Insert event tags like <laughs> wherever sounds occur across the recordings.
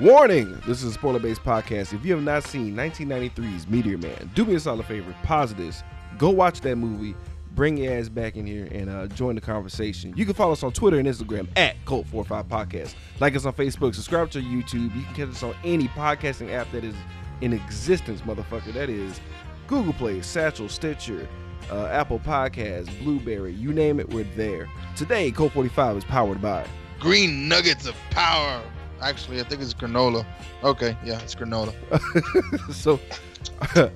Warning! This is a spoiler based podcast. If you have not seen 1993's Meteor Man, do me a solid favor, pause this, go watch that movie, bring your ass back in here, and uh, join the conversation. You can follow us on Twitter and Instagram at Cult45 Podcast. Like us on Facebook, subscribe to YouTube. You can catch us on any podcasting app that is in existence, motherfucker. That is Google Play, Satchel, Stitcher, uh, Apple Podcasts, Blubrry, you name it, we're there. Today, Cult 45 is powered by Green nuggets of power. Actually, I think it's granola. Okay, yeah, it's granola. <laughs> so,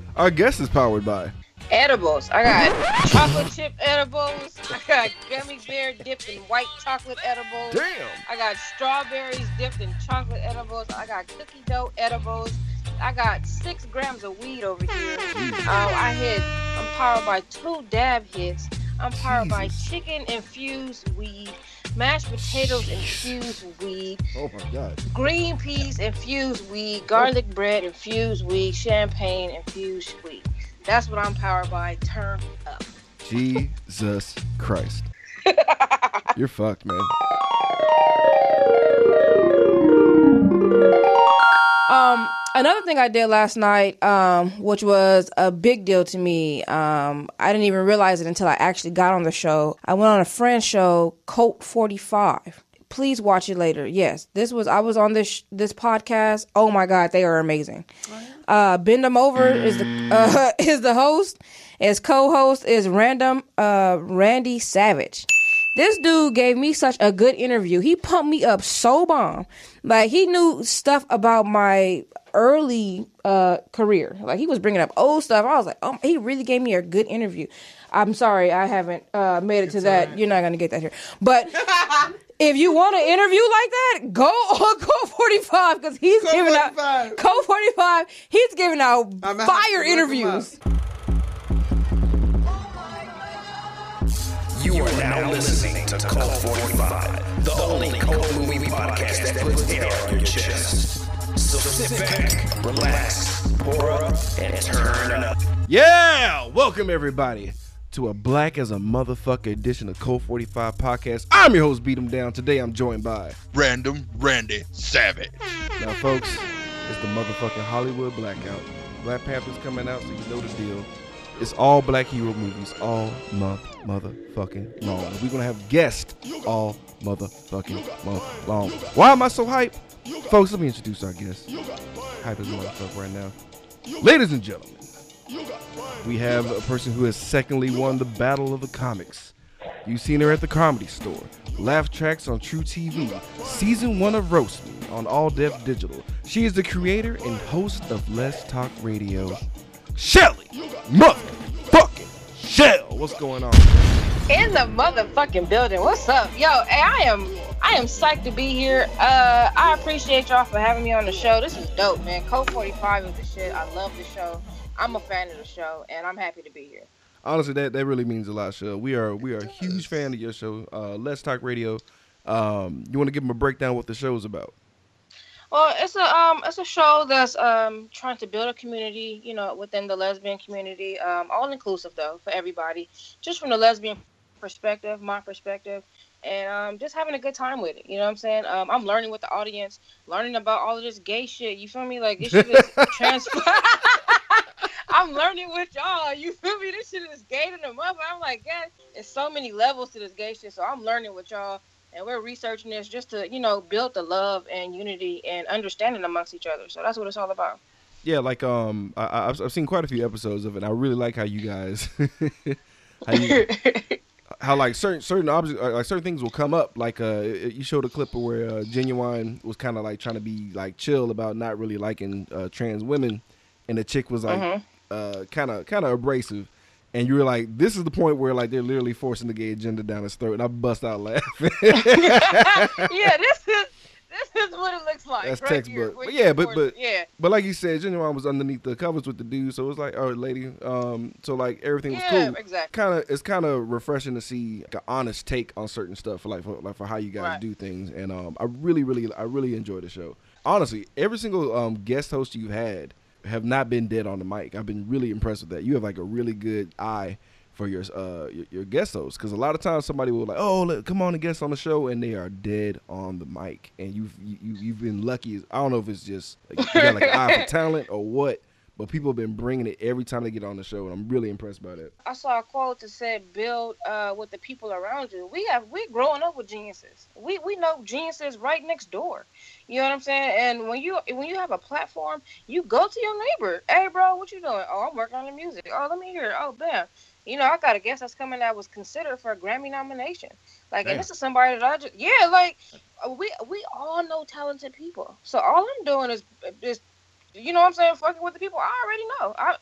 <laughs> our guest is powered by edibles. I got chocolate chip edibles. I got gummy bear dipped in white chocolate edibles. Damn. I got strawberries dipped in chocolate edibles. I got cookie dough edibles. I got six grams of weed over here. Um, I hit. I'm powered by two dab hits. I'm powered by chicken infused weed, mashed potatoes infused weed, Oh my god. green peas infused weed, garlic bread infused weed, champagne infused weed. That's what I'm powered by. Turn up. Jesus Christ. <laughs> You're fucked, man. Um, another thing I did last night, um, which was a big deal to me. Um, I didn't even realize it until I actually got on the show. I went on a friend show, Forty Five. Please watch it later. Yes, this was I was on this sh- this podcast. Oh my god, they are amazing. Uh, Bend 'em over is the <laughs> uh, is the host. His co-host is Random uh, Randy Savage. This dude gave me such a good interview. He pumped me up so bomb. Like he knew stuff about my early uh career. Like he was bringing up old stuff. I was like, oh, he really gave me a good interview. I'm sorry, I haven't uh made it to that. You're not gonna get that here, but. <laughs> If you want an interview like that, go on <laughs> Cult 45 because he's Code giving out 45. Cult 45. He's giving out I'm fire to interviews. You are now listening to Cult 45, the only cult movie podcast that puts air on your chest. So sit back, relax, pour up, and turn up. Yeah! Welcome, everybody, to a Black as a Motherfucker edition of Cult 45 podcast. I'm your host, Beat 'em Down. Today, I'm joined by. Random Randy Savage. Now, folks, it's the motherfucking Hollywood blackout. Black Panther's coming out, so you know the deal. It's all black hero movies all month motherfucking long. We're gonna have guests all motherfucking month long. Why am I so hyped? Folks, let me introduce our guest. Hype as motherfucker right now. Ladies and gentlemen, we have a person who has secondly won the battle of the comics. You've seen her at the comedy store, laugh tracks on truTV, season one of Roast Me on All Def Digital. She is the creator and host of Let's Talk Radio. Shelly, motherfucking Shell. What's going on? In the motherfucking building. What's up? Yo, hey, I am I am psyched to be here. Uh I appreciate y'all for having me on the show. This is dope, man. Cult 45 is the shit. I love the show. I'm a fan of the show and I'm happy to be here. Honestly, that, that really means a lot, Shell. We are we are a huge fan of your show. Uh, Let's Talk Radio. Um, you want to give them a breakdown what the show is about? Well, it's a um it's a show that's um trying to build a community, you know, within the lesbian community, um all inclusive though for everybody, just from the lesbian perspective, my perspective, and um just having a good time with it. You know what I'm saying? Um, I'm learning with the audience, learning about all of this gay shit. You feel me? Like this shit is <laughs> trans. <laughs> I'm learning with y'all. You feel me? This shit is gay to the mother. I'm like, yeah, there's so many levels to this gay shit. So I'm learning with y'all, and we're researching this just to, you know, build the love and unity and understanding amongst each other. So that's what it's all about. Yeah, like um, I, I- I've, I've seen quite a few episodes of it. And I really like how you guys, <laughs> how you, how like certain certain objects, like certain things will come up. Like uh, you showed a clip where uh, genuine was kind of like trying to be like chill about not really liking uh, trans women, and the chick was like uh, kind of kind of abrasive. And you were like, "This is the point where like they're literally forcing the gay agenda down his throat," and I bust out laughing. <laughs> yeah, this is this is what it looks like. That's right textbook. here, But yeah, but- but- yeah, But like you said, Genuine was underneath the covers with the dude, so it was like, oh, lady. Um, so like everything was yeah, cool. exactly. Kind of, it's kind of refreshing to see like, an honest take on certain stuff, for like for, like for how you guys Right. do things. And um, I really, really, I really enjoy the show. Honestly, every single um guest host you've had have not been dead on the mic. I've been really impressed with that. You have like a really good eye for your uh your, your guest because a lot of times somebody will like oh let, come on and guest on the show and they are dead on the mic and you've you, you- you've been lucky I don't know if it's just like, you got like an eye for talent or what but people have been bringing it every time they get on the show and I'm really impressed by that I saw a quote that said, "Build uh, with the people around you." We have we growing up with geniuses. We we know geniuses right next door. You know what I'm saying? And when you when you have a platform, you go to your neighbor. Hey, bro, what you doing? Oh, I'm working on the music. Oh, let me hear. it. Oh, bam. You know, I got a guest that's coming that was considered for a Grammy nomination. Like, Damn. and this is somebody that I just yeah, like uh, we we all know talented people. So all I'm doing is is you know what I'm saying, fucking with the people I already know. I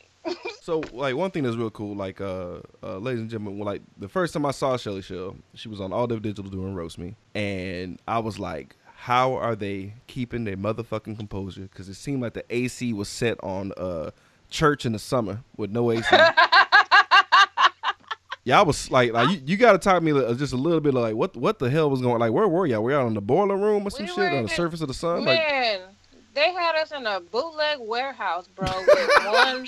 <laughs> So like one thing that's real cool, like uh, uh ladies and gentlemen, like the first time I saw Shelly Shell, she was on All Def Digital doing roast me, and I was like, how are they keeping their motherfucking composure? Because it seemed like the AC was set on uh church in the summer with no AC. <laughs> yeah, I was like, like you, you got to talk me uh, just a little bit like what what the hell was going like where were y'all? Were y'all in the boiler room or some We shit on the the- surface of the sun? Like they had us in a bootleg warehouse, bro, with one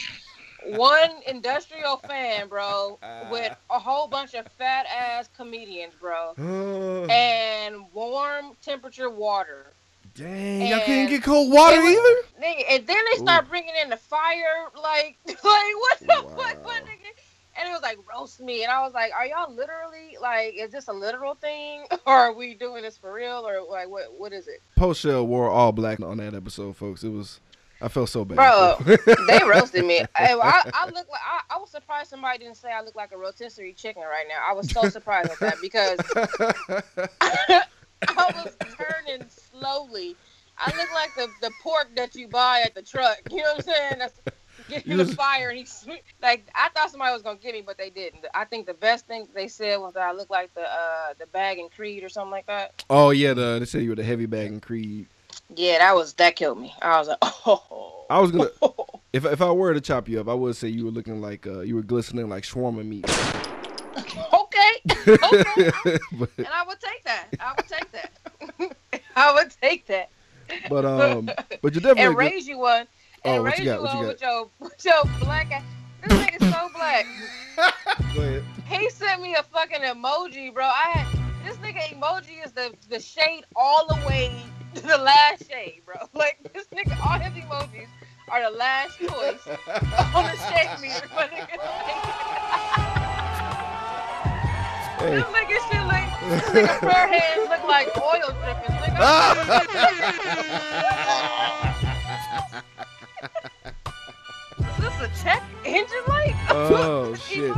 one industrial fan, bro, with a whole bunch of fat ass comedians, bro, and warm temperature water. dang, y'all couldn't get cold water was- either. Nigga, and then they start bringing in the fire, like, <laughs> like what the Wow. fuck, what nigga? And it was like roast me, and I was like, "Are y'all literally like, is this a literal thing, <laughs> or are we doing this for real, or like, what, what is it?" Post Shell wore all black on that episode, folks. It was, I felt so bad. Bro, <laughs> they roasted me. <laughs> I, I, I look like I, I was surprised somebody didn't say I look like a rotisserie chicken right now. I was so surprised at that because I was turning slowly. I look like the, the pork that you buy at the truck. You know what I'm saying? That's <laughs> getting You the fire and he's like I thought somebody was gonna get me, but they didn't. I think the best thing they said was that I looked like the uh the bag and Creed or something like that. oh yeah, the, they said you were the heavy bag and Creed. Yeah, that was that killed me. I was like, <laughs> oh. I was gonna, <laughs> if if I were to chop you up, I would say you were looking like uh, you were glistening like shawarma meat. okay, okay. but And I would take that. I would take that. I would take that. but um, but you're definitely. And raise you one. And Oh, what you you, got? What you got? with your <laughs> with your black ass. This nigga's so black. <laughs> Go ahead. He sent me a fucking emoji, bro. I had this nigga emoji is the the shade all the way to the last shade, bro. <laughs> Like this nigga, all his emojis are the last choice on the shade meter. My nigga, Hey. this nigga shit like this nigga prayer hands look like oil drippings. Nigga. This a check engine light? Oh <laughs> shit.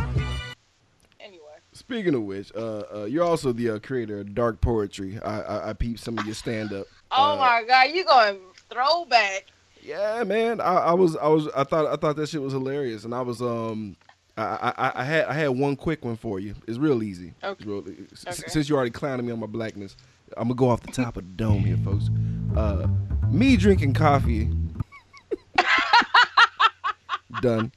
Anyway. Speaking of which, uh, uh, you're also the uh, creator of Dark Poetry. I I, I peeped some of your stand up. Oh Uh, my god, you going throwback. Yeah, man. I, I was I was I thought I thought that shit was hilarious, and I was um. I, I, I had I had one quick one for you. It's real easy. Okay. real, s- Okay. Since you already clowning me on my blackness, I'm gonna go off the top of the dome here, folks. Uh, me drinking coffee. Done.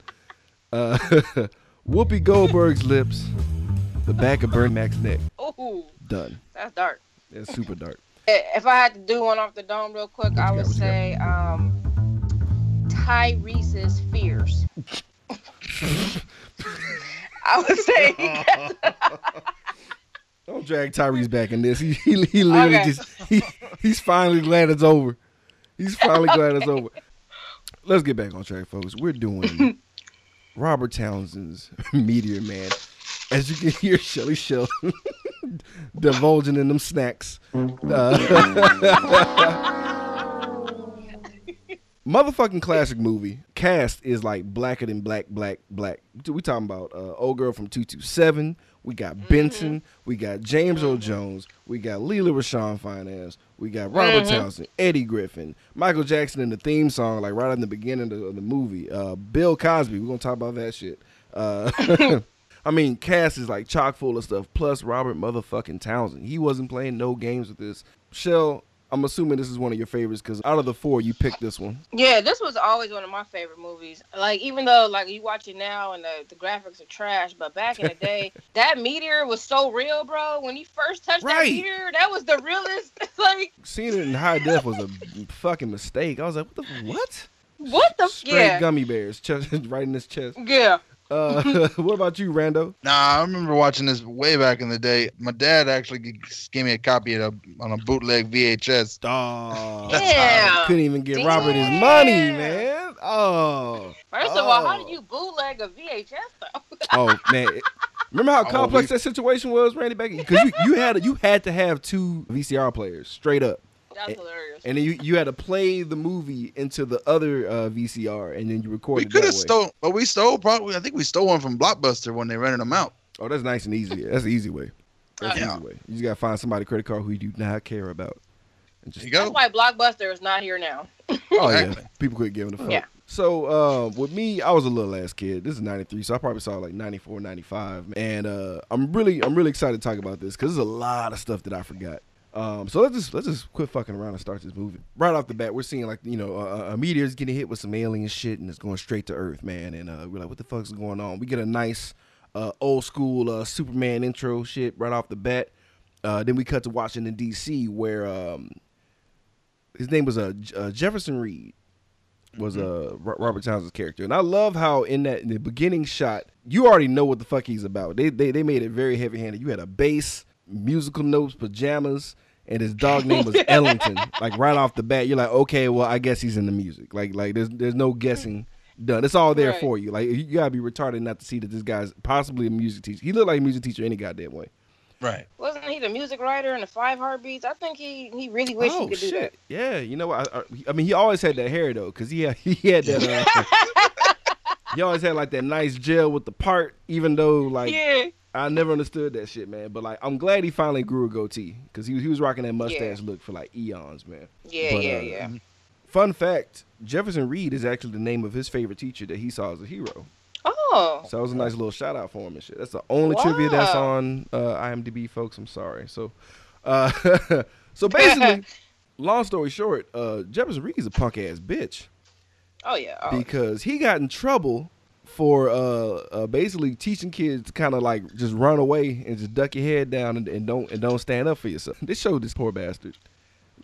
Uh, <laughs> Whoopi Goldberg's lips, the back of Bernie Mac's neck. Ooh, Done. that's dark. It's super dark. <laughs> If I had to do one off the dome real quick, I would got? What you got? say um, Tyrese's fears. <laughs> I would say Don't drag Tyrese back in this. He he, he literally Okay. just he he's finally glad it's over. He's finally glad it's over. Let's get back on track, folks. We're doing <laughs> Robert Townsend's <laughs> Meteor Man. As you can hear, Shelly Shell <laughs> divulging in them snacks. Uh, motherfucking classic movie. Cast is like blacker than black, black, black. We talking about uh, old girl from two two seven. We got Benson. We got James Earl Jones. We got Lela Rochon Finance. We got Robert Townsend, Eddie Griffin, Michael Jackson in the theme song, like right in the beginning of the, of the movie. Uh, Bill Cosby. We're gonna talk about that shit. Uh, <laughs> I mean, cast is like chock full of stuff. Plus Robert motherfucking Townsend. He wasn't playing no games with this. Shell, I'm assuming this is one of your favorites because out of the four, you picked this one. Yeah, this was always one of my favorite movies. Like even though like you watch it now and the, the graphics are trash, but back in the day, <laughs> that meteor was so real, bro. When he first touched that meteor, that was the realest. <laughs> like Seeing it in high def was a fucking mistake. I was like, what the what? what the Straight yeah gummy bears, chest, <laughs> right in his chest. yeah. Uh, <laughs> what about you, Rando? Nah, I remember watching this way back in the day. My dad actually gave me a copy of it on a bootleg VHS. Oh, Yeah. couldn't even get Robert his money, man. Oh, First of all, how Oh. do you bootleg a VHS though? <laughs> oh man. Remember how Oh, complex we- that situation was, Randy? Back because you, you had you had to have two VCR players straight up, That's hilarious. and then you, you had to play the movie into the other uh, VCR, and then you recorded. We could have stole, but we stole probably. I think we stole one from Blockbuster when they rented them out. Oh, that's nice and easy. That's the easy way. That's the Yeah. easy way. You just gotta find somebody credit card who you do not care about. And There just you That's why Blockbuster is not here now. Oh yeah, people quit giving a fuck. Yeah. So uh, with me, I was a little ass kid. This is '93, so I probably saw like '94, '95, and uh, I'm really, I'm really excited to talk about this because there's a lot of stuff that I forgot. Um, so let's just let's just quit fucking around and start this movie. Right off the bat, we're seeing like you know a, a meteor's getting hit with some alien shit and it's going straight to Earth, man. And uh, we're like, what the fuck's going on? We get a nice uh, old school uh, Superman intro shit right off the bat. Uh, then we cut to Washington D.C. where um, his name was uh, uh, Jefferson Reed was uh, Ro- Robert Townsend's character, and I love how in that in the beginning shot you already know what the fuck he's about. They they, they made it very heavy handed. You had a bass, musical notes, pajamas, and his dog name was <laughs> Ellington. Like right off the bat, you're like, okay, well I guess he's in the music. Like like there's there's no guessing done. It's all there Right. for you. Like you gotta be retarded not to see that this guy's possibly a music teacher. He looked like a music teacher any goddamn way. Right. Wasn't he the music writer in the Five Heartbeats? I think he he really wished oh he could do shit! Yeah, you know what? I, I, I mean, he always had that hair though, cause he had, he had that. Uh, <laughs> he always had like that nice gel with the part, even though like yeah. I never understood that shit, man. But like, I'm glad he finally grew a goatee, cause he was he was rocking that mustache look for like eons, man. Yeah, But, yeah, uh, yeah. Fun fact: Jefferson Reed is actually the name of his favorite teacher that he saw as a hero. Oh. So that was a nice little shout out for him and shit. That's the only trivia that's on uh, IMDb, folks. I'm sorry. So, uh, <laughs> so basically, <laughs> long story short, uh, Jefferson Reed is a punk ass bitch Oh yeah. Oh, because he got in trouble for uh, uh basically teaching kids to kind of like just run away and just duck your head down and, and don't and don't stand up for yourself. <laughs> They showed this poor bastard.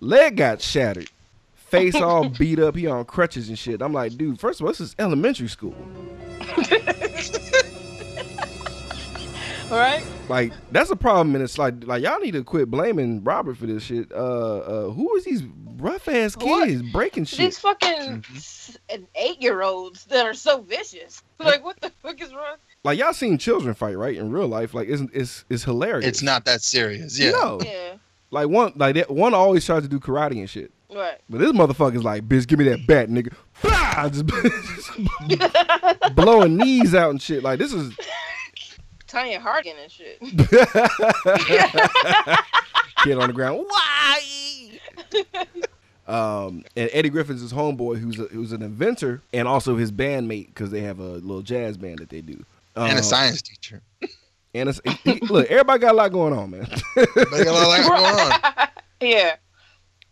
Leg got shattered. Face all <laughs> beat up. He on crutches and shit. I'm like, dude. First of all, this is elementary school. <laughs> All right. Like that's a problem, and it's like like y'all need to quit blaming Robert for this shit. Uh, uh who is these rough ass What? kids breaking shit? These fucking s- eight year olds that are so vicious. <laughs> Like, what the fuck is wrong? Like y'all seen children fight right in real life? Like it's it's it's hilarious. It's not that serious. Yeah. No, Yeah. like one like that one always tries to do karate and shit, Right. but this motherfucker's like, bitch, give me that bat, nigga. <laughs> Blah! Just, just <laughs> blowing knees out and shit. Like this is Tonya Harding and shit. <laughs> <laughs> kid on the ground. Why? Um, and Eddie Griffin's his homeboy, who's a, who's an inventor and also his bandmate because they have a little jazz band that they do. And Um, a science teacher. And it's, he- he- look, everybody got a lot going on, man. They got a lot going on. <laughs> yeah.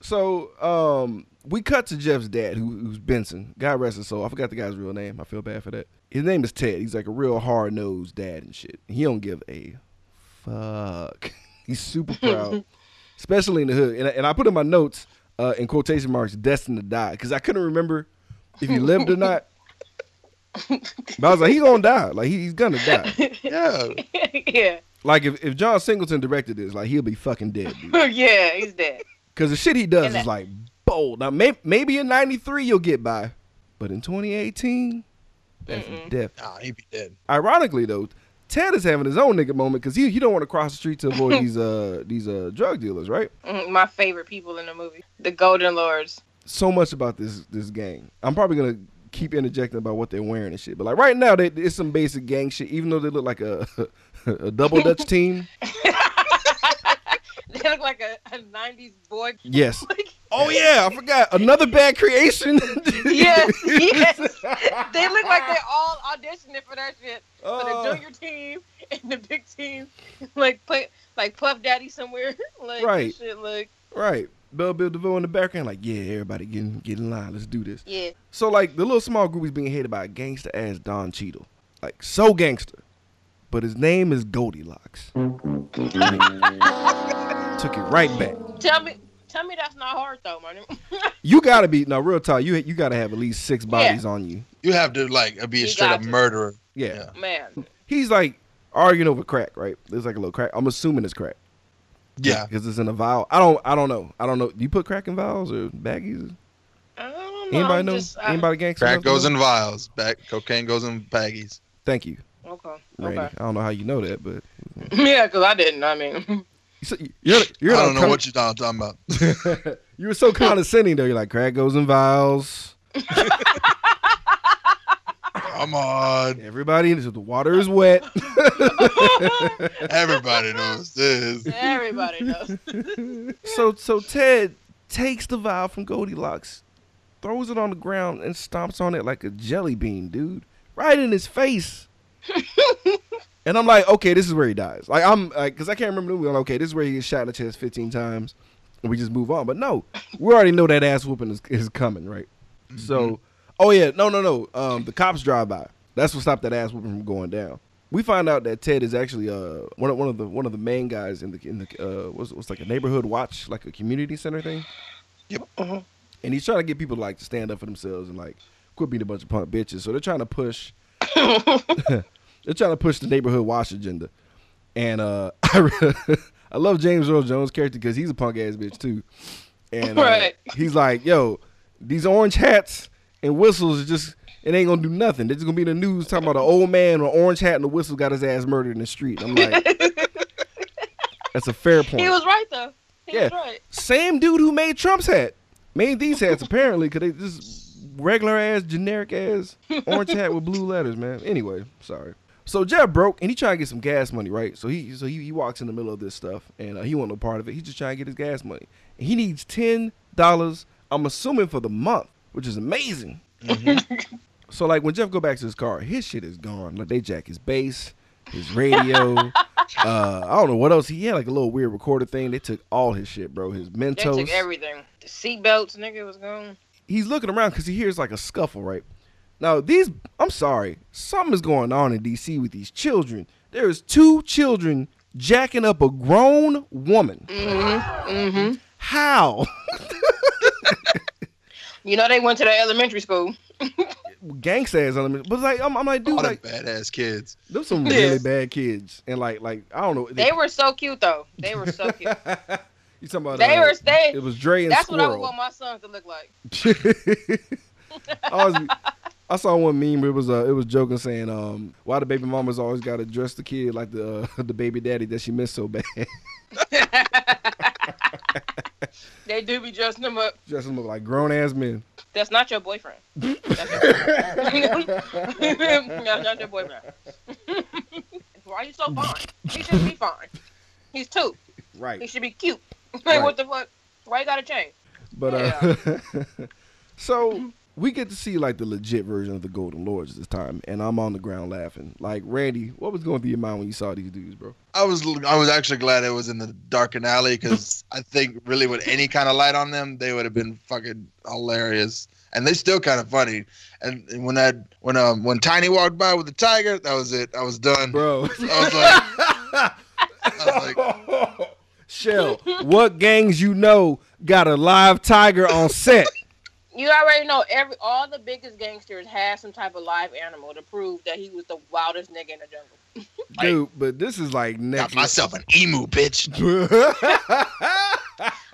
so um, we cut to Jeff's dad, who, who's Benson. God rest his soul. I forgot the guy's real name. I feel bad for that. His name is Ted. He's like a real hard nosed dad and shit. He don't give a fuck. <laughs> He's super proud, <laughs> especially in the hood. And, I- and I put in my notes uh, in quotation marks, destined to die, because I couldn't remember if he lived or not. <laughs> But I was like, he gonna die. Like he, he's gonna die. Yeah. yeah. Like if, if John Singleton directed this, like he'll be fucking dead, dude. yeah, he's dead. Because the shit he does And is that- like bold. Now, may, maybe in '93 you'll get by, but in 2018, that's Mm-mm. death. Nah, he'd be dead. Ironically, though, Ted is having his own nigga moment because he he don't want to cross the street to avoid <laughs> these uh these uh drug dealers, right? Mm, My favorite people in the movie, the Golden Lords. So much about this this gang. I'm probably gonna keep interjecting about what they're wearing and shit, but like right now, they, it's some basic gang shit. Even though they look like a <laughs> a double dutch <laughs> team. they look like a, a '90s boy. Yes. Oh yeah, I forgot another bad creation. <laughs> yes, yes. <laughs> They look like they all auditioned for that shit. For Uh, the junior team and the big team, <laughs> like put like Puff Daddy somewhere, like Right. Shit, like Right. Bell Biv DeVoe in the background, like, yeah, everybody get, get in line. Let's do this. yeah, So, like, the little small group is being headed by a gangster ass Don Cheadle. Like, so gangster. But his name is Goldilocks. Took it right back. tell me, tell me that's not hard though, man. <laughs> You gotta be, no, real talk, you you gotta have at least six bodies on you. You have to like be a You straight up to. murderer Yeah. Yeah. Man, He's like arguing over crack, right? There's like a little crack. I'm assuming it's crack. Yeah. Because it's in a vial. I don't I don't know. I don't know. Do you put crack in vials or baggies? I don't know. Anybody I'm know? Just, I- Anybody gangster? Crack goes know? in vials. Back cocaine goes in baggies. Thank you, Okay. Randy. Okay. I don't know how you know that, but <laughs> yeah, because I didn't. I mean, <laughs> you said- you're you're I don't know con- what you're talking about. <laughs> you were so condescending though. You're like crack goes in vials. <laughs> Come on. Everybody, the water is wet. <laughs> Everybody knows this. everybody knows. so so Ted takes the vial from Goldilocks, throws it on the ground, and stomps on it like a jelly bean, dude, right in his face. And I'm like, okay, this is where he dies. Like I'm, like, cause I can't remember the movie. I'm like, okay, this is where he gets shot in the chest 15 times, and we just move on. But no, we already know that ass whooping is, is coming, right? So, oh yeah, no, no, no. Um, the cops drive by. That's what stopped that ass whooping from going down. We find out that Ted is actually uh one of one of the one of the main guys in the in the uh what's what's like a neighborhood watch like a community center thing. Yep. Uh-huh. And he's trying to get people to like to stand up for themselves and like quit being a bunch of punk bitches. So they're trying to push <laughs> <laughs> they're trying to push the neighborhood watch agenda. And uh <laughs> I, I love James Earl Jones' character because he's a punk ass bitch too. And uh, Right. he's like, yo, these orange hats and whistles just it ain't gonna do nothing. They're just gonna be in the news talking about an old man with an orange hat and a whistle got his ass murdered in the street. I'm like, <laughs> that's a fair point. he was right though. He Yeah. was right. Same dude who made Trump's hat made these hats <laughs> apparently because they just regular ass, generic ass orange hat with blue letters, man. Anyway, sorry. So Jeff broke and he trying to get some gas money, right? So he so he, he walks in the middle of this stuff and uh, he want no part of it. He's just trying to get his gas money. And he needs ten dollars. I'm assuming for the month, which is amazing. <laughs> so like when Jeff go back to his car, his shit is gone. Like they jack his bass, his radio. <laughs> uh, I don't know what else. He had like a little weird recorder thing. They took all his shit, bro. His They Mentos. took everything. The seatbelts, nigga, was gone. He's looking around because he hears like a scuffle, right? Now these, I'm sorry, something is going on in D.C. with these children. There is two children jacking up a grown woman. Mm-hmm. Mm-hmm. How? <laughs> You know they went to the elementary school. Gangsta ass element. But like, I'm, I'm like, dude, All them like, badass kids. those some Yeah. really bad kids, and like, like I don't know. They were so cute though. They were so cute. <laughs> you talking about? They uh, were they. It was Dre and That's what I would want my sons to look like. <laughs> I, always, I saw one meme. Where it was uh, it was joking saying, um, why the baby mama's always got to dress the kid like the uh, <laughs> the baby daddy that she missed so bad. <laughs> They do be dressing them up. Dressing them up like grown ass men. That's not your boyfriend. That's, <laughs> your That's not your boyfriend. Why are you so fine? He should be fine. He's two. Right. He should be cute. Like Right. what the fuck? Why you gotta change? But uh, so we get to see like the legit version of the Golden Lords this time, and I'm on the ground laughing. Like Randy, what was going through your mind when you saw these dudes, bro? I was I was actually glad it was in the darkened alley because I think really with any kind of light on them, they would have been fucking hilarious. And they still kind of funny. And and when that when um when Tiny walked by with the tiger, that was it. I was done. Bro. I was like, <laughs> Shell, what gangs you know got a live tiger on set? You already know every all the biggest gangsters had some type of live animal to prove that he was the wildest nigga in the jungle. <laughs> Dude, but this is like got myself an emu, bitch. <laughs>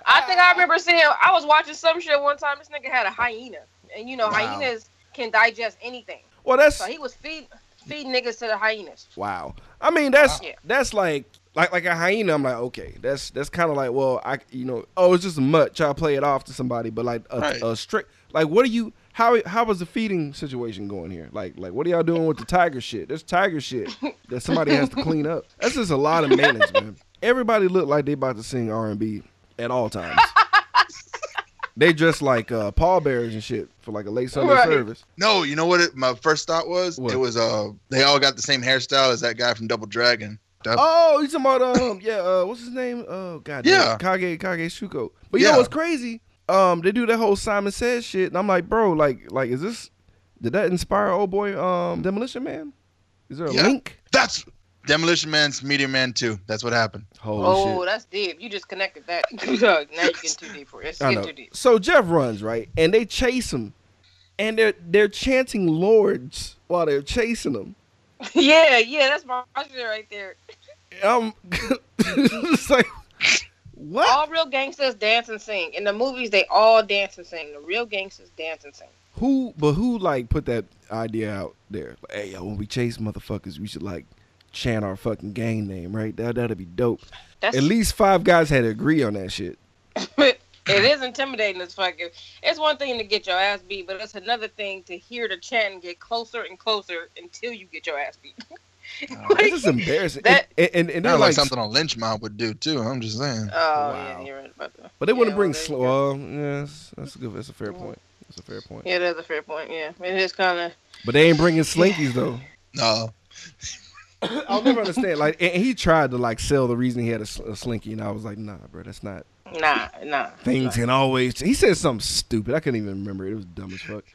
I think I remember seeing I was watching some shit one time. This nigga had a hyena, and you know Wow. hyenas can digest anything. well, that's So he was feed feeding niggas to the hyenas. wow. I mean, that's Yeah. that's like like like a hyena. I'm like, okay, that's that's kind of like, well, I you know, oh, it's just a mutt. Try to play it off to somebody, but like a, Right. a strict. Like, what are you? How how was the feeding situation going here? Like like what are y'all doing with the tiger shit? There's tiger shit that somebody has to clean up. That's just a lot of maintenance, man. Everybody look like they about to sing R and B at all times. they dress like uh, pallbearers and shit for like a late Sunday Right. service. No, you know what? It, my first thought was What? it was uh they all got the same hairstyle as that guy from Double Dragon. Dub- Oh, you talking about um yeah uh what's his name oh god Yeah. Koga Koga Shuko. But you know Yeah. what's crazy? Um, they do that whole Simon Says shit, and I'm like, bro, like like is this? Did that inspire old boy um Demolition Man? Is there a Yeah. link? That's Demolition Man's Meteor Man 2. That's what happened. Holy oh, shit! that's deep. You just connected that. <laughs> now you're getting too deep for it. It's I getting know. too deep. So Jeff runs right, and they chase him, and they're they're chanting lords while they're chasing him. Yeah, yeah, that's my shit right there. Um, <laughs> it's like what? All real gangsters dance and sing. In the movies, they all dance and sing. The real gangsters dance and sing. Who? But who like put that idea out there? Like, hey, yo, when we chase motherfuckers, we should like chant our fucking gang name, right? That that'd be dope. That's At least five guys had to agree on that shit. <laughs> it is intimidating as fucking. It's one thing to get your ass beat, but it's another thing to hear the chant and get closer and closer until you get your ass beat. <laughs> It's just embarrassing. that- and and, and they're like, like, something on Lynch Mob would do too. I'm just saying. Oh Wow. yeah, you're right about that. but they wouldn't Yeah, bring. well, Sl- there you go. well, yes, that's a good. That's a fair point. That's a fair point. Yeah, that's a fair point. Yeah, it is kind of. But they ain't bringing slinkies though. <laughs> No. I'll never understand. Like, and he tried to like sell the reason he had a, sl- a slinky, and I was like, nah, bro, that's not. Nah, nah. Things can always. He said something stupid. I couldn't even remember it. It was dumb as fuck.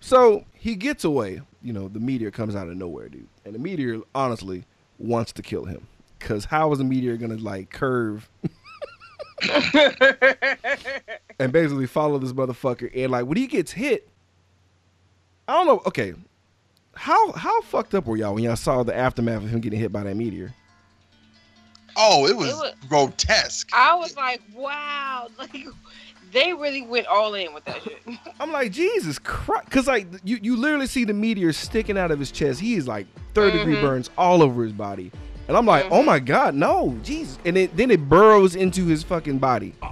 So he gets away. You know, the meteor comes out of nowhere, dude. And the meteor, honestly, wants to kill him. Cause how is a meteor gonna like curve <laughs> and basically follow this motherfucker? And like when he gets hit, I don't know. Okay, how how fucked up were y'all when y'all saw the aftermath of him getting hit by that meteor? Oh, it was, was- grotesque. I was like, wow, <laughs> like they really went all in with that shit. <laughs> I'm like, Jesus Christ. Because, like, you, you literally see the meteor sticking out of his chest. He is like 3rd degree Mhm. burns all over his body. And I'm like, oh Mhm. my God, no, Jesus. And it, then it burrows into his fucking body. <laughs>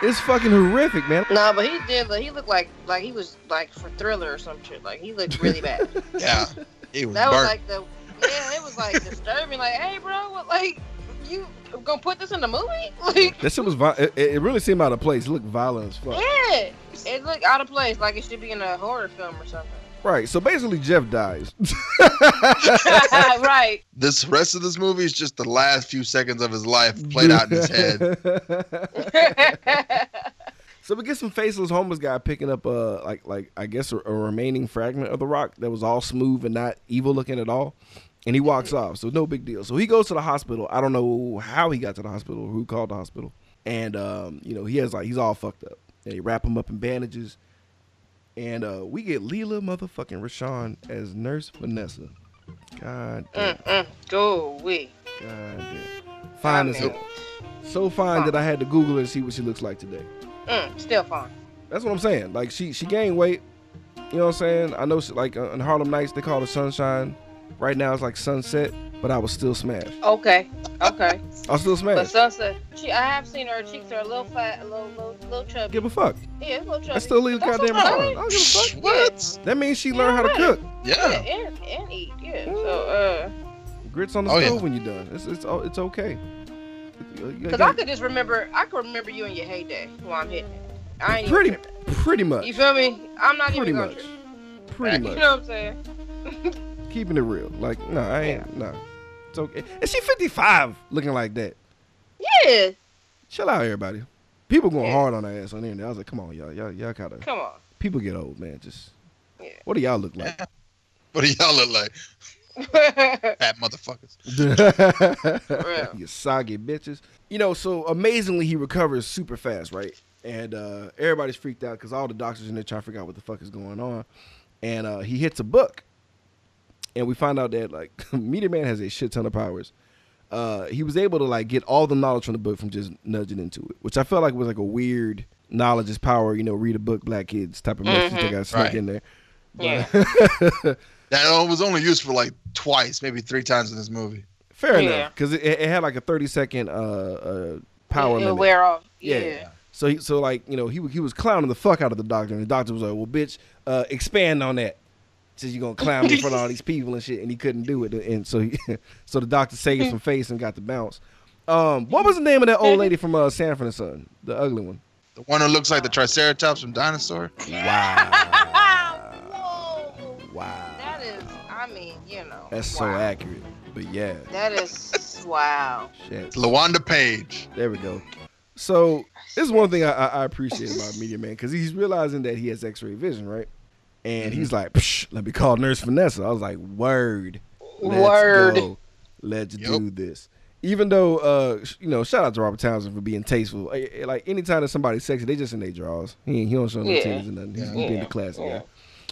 It's fucking horrific, man. nah, but he did. Like, he looked like like he was like for Thriller or some shit. Like he looked really bad. Yeah. It was that was like the yeah. It was like disturbing. Like, hey, bro, what, like you gonna put this in the movie? <laughs> Like, That shit was, it, it really seemed out of place. It looked violent as fuck. yeah, it looked out of place. Like it should be in a horror film or something. Right. So basically, Jeff dies. <laughs> right. this rest of this movie is just the last few seconds of his life played out in his head. <laughs> So we get some faceless homeless guy picking up a like like I guess a, a remaining fragment of the rock that was all smooth and not evil looking at all. And he walks off, so no big deal. So he goes to the hospital. I don't know how he got to the hospital, or who called the hospital. And um, you know, he has like he's all fucked up. And they wrap him up in bandages. And uh we get Lela motherfucking Rochon as Nurse Vanessa. God damn. Mm, mm, go we. God damn. Fine as hell. So fine that I had to Google her to see what she looks like today. Mm, still fine. That's what I'm saying. Like she she gained weight. You know what I'm saying? I know she, like uh, in Harlem Nights they call it sunshine. Right now it's like sunset, but I was still smashed. Okay. Okay. I was still smashed. But. Sunset, she, I have seen her cheeks are a little fat, a little, little, little chubby. Give a fuck. Yeah, a little chubby. That's still leave That's goddamn okay. Harlem. I don't give a fuck. What? That means she Yeah, learned how to cook. Yeah, Yeah. and, and eat. Yeah. So, uh. Grits on the Oh, yeah. stove when you're done. It's it's oh, it's okay. Uh, cause I could just remember, I could remember you in your heyday while I'm hitting it. I ain't pretty pretty much. You feel me? I'm not Pretty even gonna much. trip. Pretty You much. know what I'm saying? <laughs> Keeping it real. Like no, I ain't no. It's okay. And she 55 looking like that. Yeah. Chill out, everybody. People going Yeah. hard on her ass on the internet. I was like, come on, y'all, y'all, y'all gotta. Come on. People get old, man. Just Yeah. what do y'all look like? <laughs> What do y'all look like? <laughs> Fat motherfuckers. <laughs> real. you soggy bitches. You know, so amazingly he recovers super fast, right? And uh, everybody's freaked out because all the doctors in there trying to figure out what the fuck is going on. And uh, he hits a book, and we find out that like <laughs> Meteor Man has a shit ton of powers. Uh, he was able to like get all the knowledge from the book from just nudging into it, which I felt like was like a weird knowledge is power. You know, read a book, black kids type of message they got snuck Right. in there. Yeah. <laughs> That was only used for like twice, maybe three times in this movie. Fair Yeah. enough, because it, it had like a thirty second uh, uh, power It'll limit. wear off. Yeah. Yeah. So he, so like you know he he was clowning the fuck out of the doctor, and the doctor was like, "Well, bitch, uh, expand on that." Says you gonna clown me in front of all these <laughs> people and shit, and he couldn't do it, and so he, <laughs> so the doctor saved some face and got the bounce. Um, what was the name of that old lady from uh, Sanford and Son, the ugly one? The one who looks like the Triceratops from Dinosaur. Wow, <laughs> Whoa. wow, That is, I mean, you know. that's so accurate. But yeah, That is, wow. shit. It's LaWanda Page. There we go. So this is one thing I, I, I appreciate about Meteor Man because he's realizing that he has X-ray vision, right? And he's like, Psh, "Let me call Nurse Vanessa." I was like, "Word, Let's Word. go. let's Yup. do this." Even though, uh, you know, shout out to Robert Townsend for being tasteful. Like anytime that somebody's sexy, they just in their drawers. He he don't show no Yeah. titties and nothing. He's Yeah. being the classy Yeah. guy.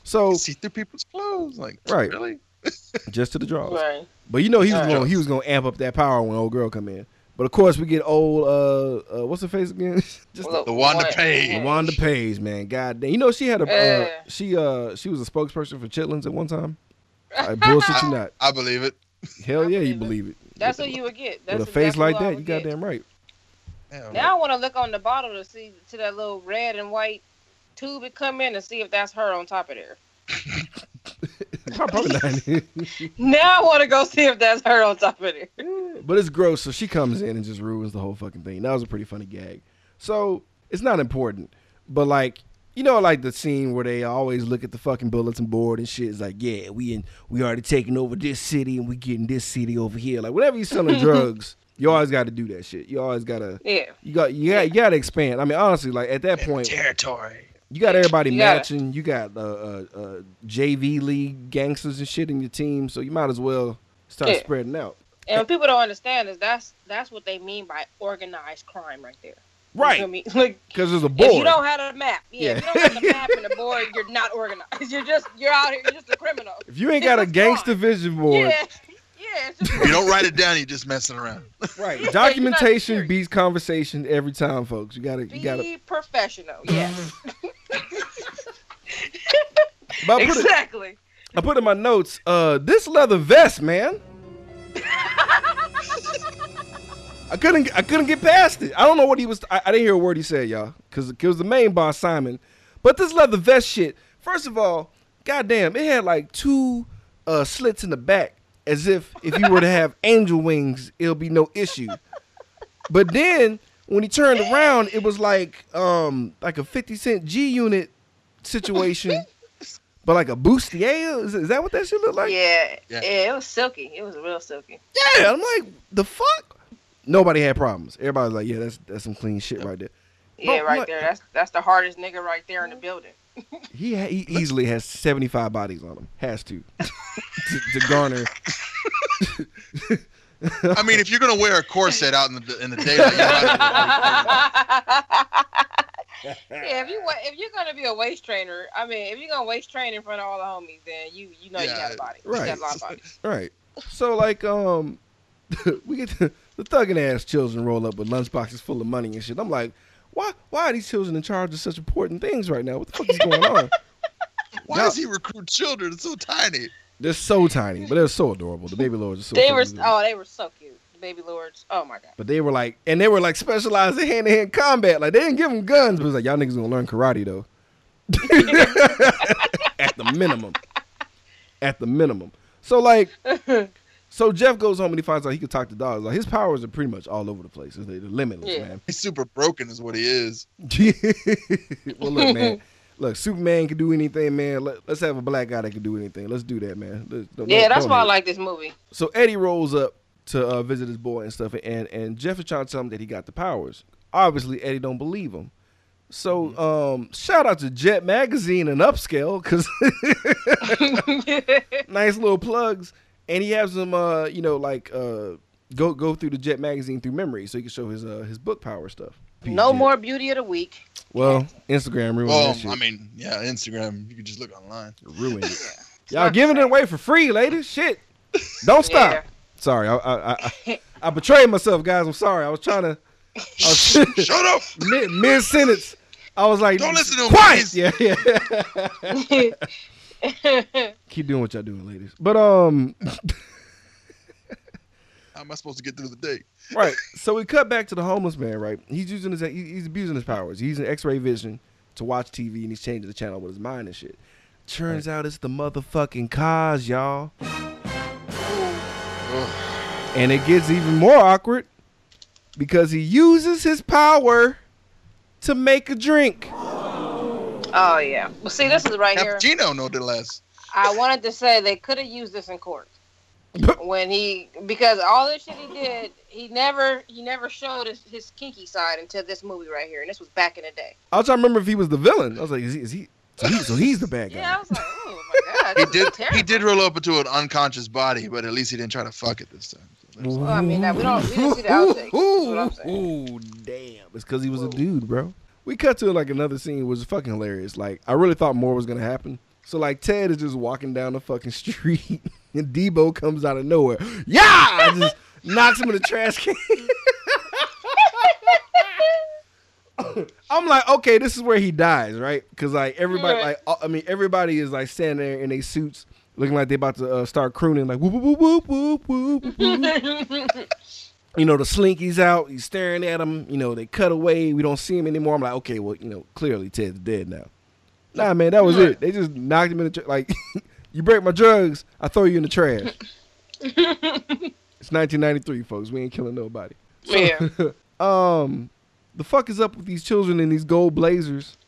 So See through people's clothes. Like, Right. really? <laughs> just to the draws. Right. But you know he was Right. going he was going to amp up that power when old girl come in. But of course we get old uh, uh what's her face again? <laughs> Just Look, The Wanda what- Page. Wanda Page, man. God damn. You know she had a uh, she uh she was a spokesperson for Chitlins at one time. <laughs> I bullshit you not. I believe it. Hell yeah, you believe believe it. That's what you would get. That's with a face like that, you would get. goddamn right. Yeah, Now I want to look on the bottle to see to that little red and white tube it come in and see if that's her on top of there. <laughs> Probably not. <laughs> Now I want to go see if that's her on top of it. but it's gross, so she comes in and just ruins the whole fucking thing. That was a pretty funny gag. So it's not important, but like you know, like the scene where they always look at the fucking bulletin board and shit. It's like, yeah, we in, we already taking over this city and we getting this city over here. Like whenever you're selling <laughs> drugs, you always got to do that shit. You always gotta, Yeah. you got, you got, you got to expand. I mean, honestly, like at that point, territory. You got everybody You gotta- matching. You got uh, uh, uh, JV league gangsters and shit in your team, so you might as well start Yeah. spreading out. And what people don't understand is that's that's what they mean by organized crime right there. You feel Right, me? <laughs> Like because there's a if board. you don't have a map, yeah, if you don't have a map and the board, you're not organized. <laughs> You're just you're out here, you're just a criminal. If you ain't got a gangster fine. vision board, Yeah. <laughs> Yeah. It's just you don't write it down, you're just messing around. right? You're Documentation beats conversation every time, folks. You gotta, you be gotta. be professional. Yes. But I put, it, exactly. I put in my notes. Uh, this leather vest, man. <laughs> I couldn't, I couldn't get past it. I don't know what he was. I, I didn't hear a word he said, y'all, because it was the main boss Simon. But this leather vest shit. First of all, goddamn, it had like two uh, slits in the back, as if if you were to have <laughs> angel wings, it'll be no issue. But then when he turned around, it was like um like a fifty cent G unit situation, <laughs> but like a bustier. Is, is that what that shit look like? yeah. Yeah. yeah. It was silky. It was real silky. Yeah, I'm like the fuck. Nobody had problems. Everybody's like, yeah, that's that's some clean shit right there. Yeah, Bro, right what- there. That's that's the hardest nigga right there in the building. <laughs> He, ha- he easily has 75 bodies on him. Has to <laughs> to, to garner. I mean, if you're gonna wear a corset out in the in the daylight, you might as yeah, if you wa- if you're gonna be a waist trainer, I mean, if you're gonna waist train in front of all the homies, then you you know you got a body. right. You got a lot of body. <laughs> Right. So like um, <laughs> we get the, the thugging ass children roll up with lunchboxes full of money and shit. I'm like, why why are these children in charge of such important things right now? What the fuck is going on? <laughs> Why does he recruit children? It's so tiny. They're so tiny, but they're so adorable. The baby lords are so. They were fucking oh, they were so cute. The baby lords. Oh my god. But they were like, and they were like specialized in hand to hand combat. Like they didn't give them guns, but it was like y'all niggas gonna learn karate though. <laughs> At the minimum. At the minimum. So like, so Jeff goes home and he finds out he can talk to dogs. Like his powers are pretty much all over the place. They're limitless, Yeah. man. He's super broken, is what he is. <laughs> well, look, man. Look, Superman can do anything, man. Let, us have a black guy that can do anything. Let's do that, man. Let's- Yeah, that's why I like this movie. So Eddie rolls up to uh, visit his boy and stuff, and and Jeff is trying to tell him that he got the powers. Obviously, Eddie don't believe him. So um, shout out to Jet Magazine and Upscale because <laughs> <laughs> nice little plugs, and he has them, uh, you know, like uh, go go through the Jet Magazine through memory, so he can show his uh, his book power stuff. No Jet. more beauty of the week. Well, Instagram ruined Well, that shit. I mean, yeah, Instagram. You can just look online. ruined it. <laughs> It's Y'all giving it away for free, ladies. Shit, don't stop. Yeah. Sorry, I I, I, I, I betrayed myself, guys. I'm sorry. I was trying to. I was, <laughs> Shut <laughs> up! mid, mid sentence, I was like, Don't listen to him, quiet. Yeah, yeah. Keep doing what y'all doing, ladies. But um, How am I supposed to get through the day? right. So we cut back to the homeless man. Right, he's using his he's abusing his powers. He's using X-ray vision to watch TV, and he's changing the channel with his mind and shit. Turns out it's the motherfucking cause, y'all. And it gets even more awkward because he uses his power to make a drink. oh yeah. Well, see, this is right here. Cappuccino, no less. I wanted to say they could have used this in court when he because all this shit he did, he never he never showed his, his kinky side until this movie right here, and this was back in the day. I was trying to remember if he was the villain. I was like, is he? Is he so, he, so he's the bad guy. Yeah, I was like, oh my god, <laughs> He this did. terrible. He did roll up into an unconscious body, but at least he didn't try to fuck it this time. So Well, I mean, that- we don't we didn't see the outtakes. That's what I'm saying. Ooh, damn. It's because he was a dude, bro. We cut to like another scene, which was fucking hilarious. Like, I really thought more was gonna happen. So like Ted is just walking down the fucking <laughs> street, and Debo comes out of nowhere. Yeah, I just <laughs> knocks him in the trash can. <laughs> I'm like, okay, this is where he dies, right? Because like everybody, Right. like I mean, everybody is like standing there in their suits, looking like they're about to uh, start crooning, like whoop whoop whoop whoop whoop whoop. whoop. you know, the slinky's out. He's staring at him. You know, they cut away. We don't see him anymore. I'm like, okay, well, you know, clearly Ted's dead now. Nah, man, that was it. They just knocked him in the tra- like. <laughs> you break my drugs, I throw you in the trash. <laughs> it's 1993, folks. We ain't killing nobody. So, Yeah. <laughs> um, the fuck is up with these children in these gold blazers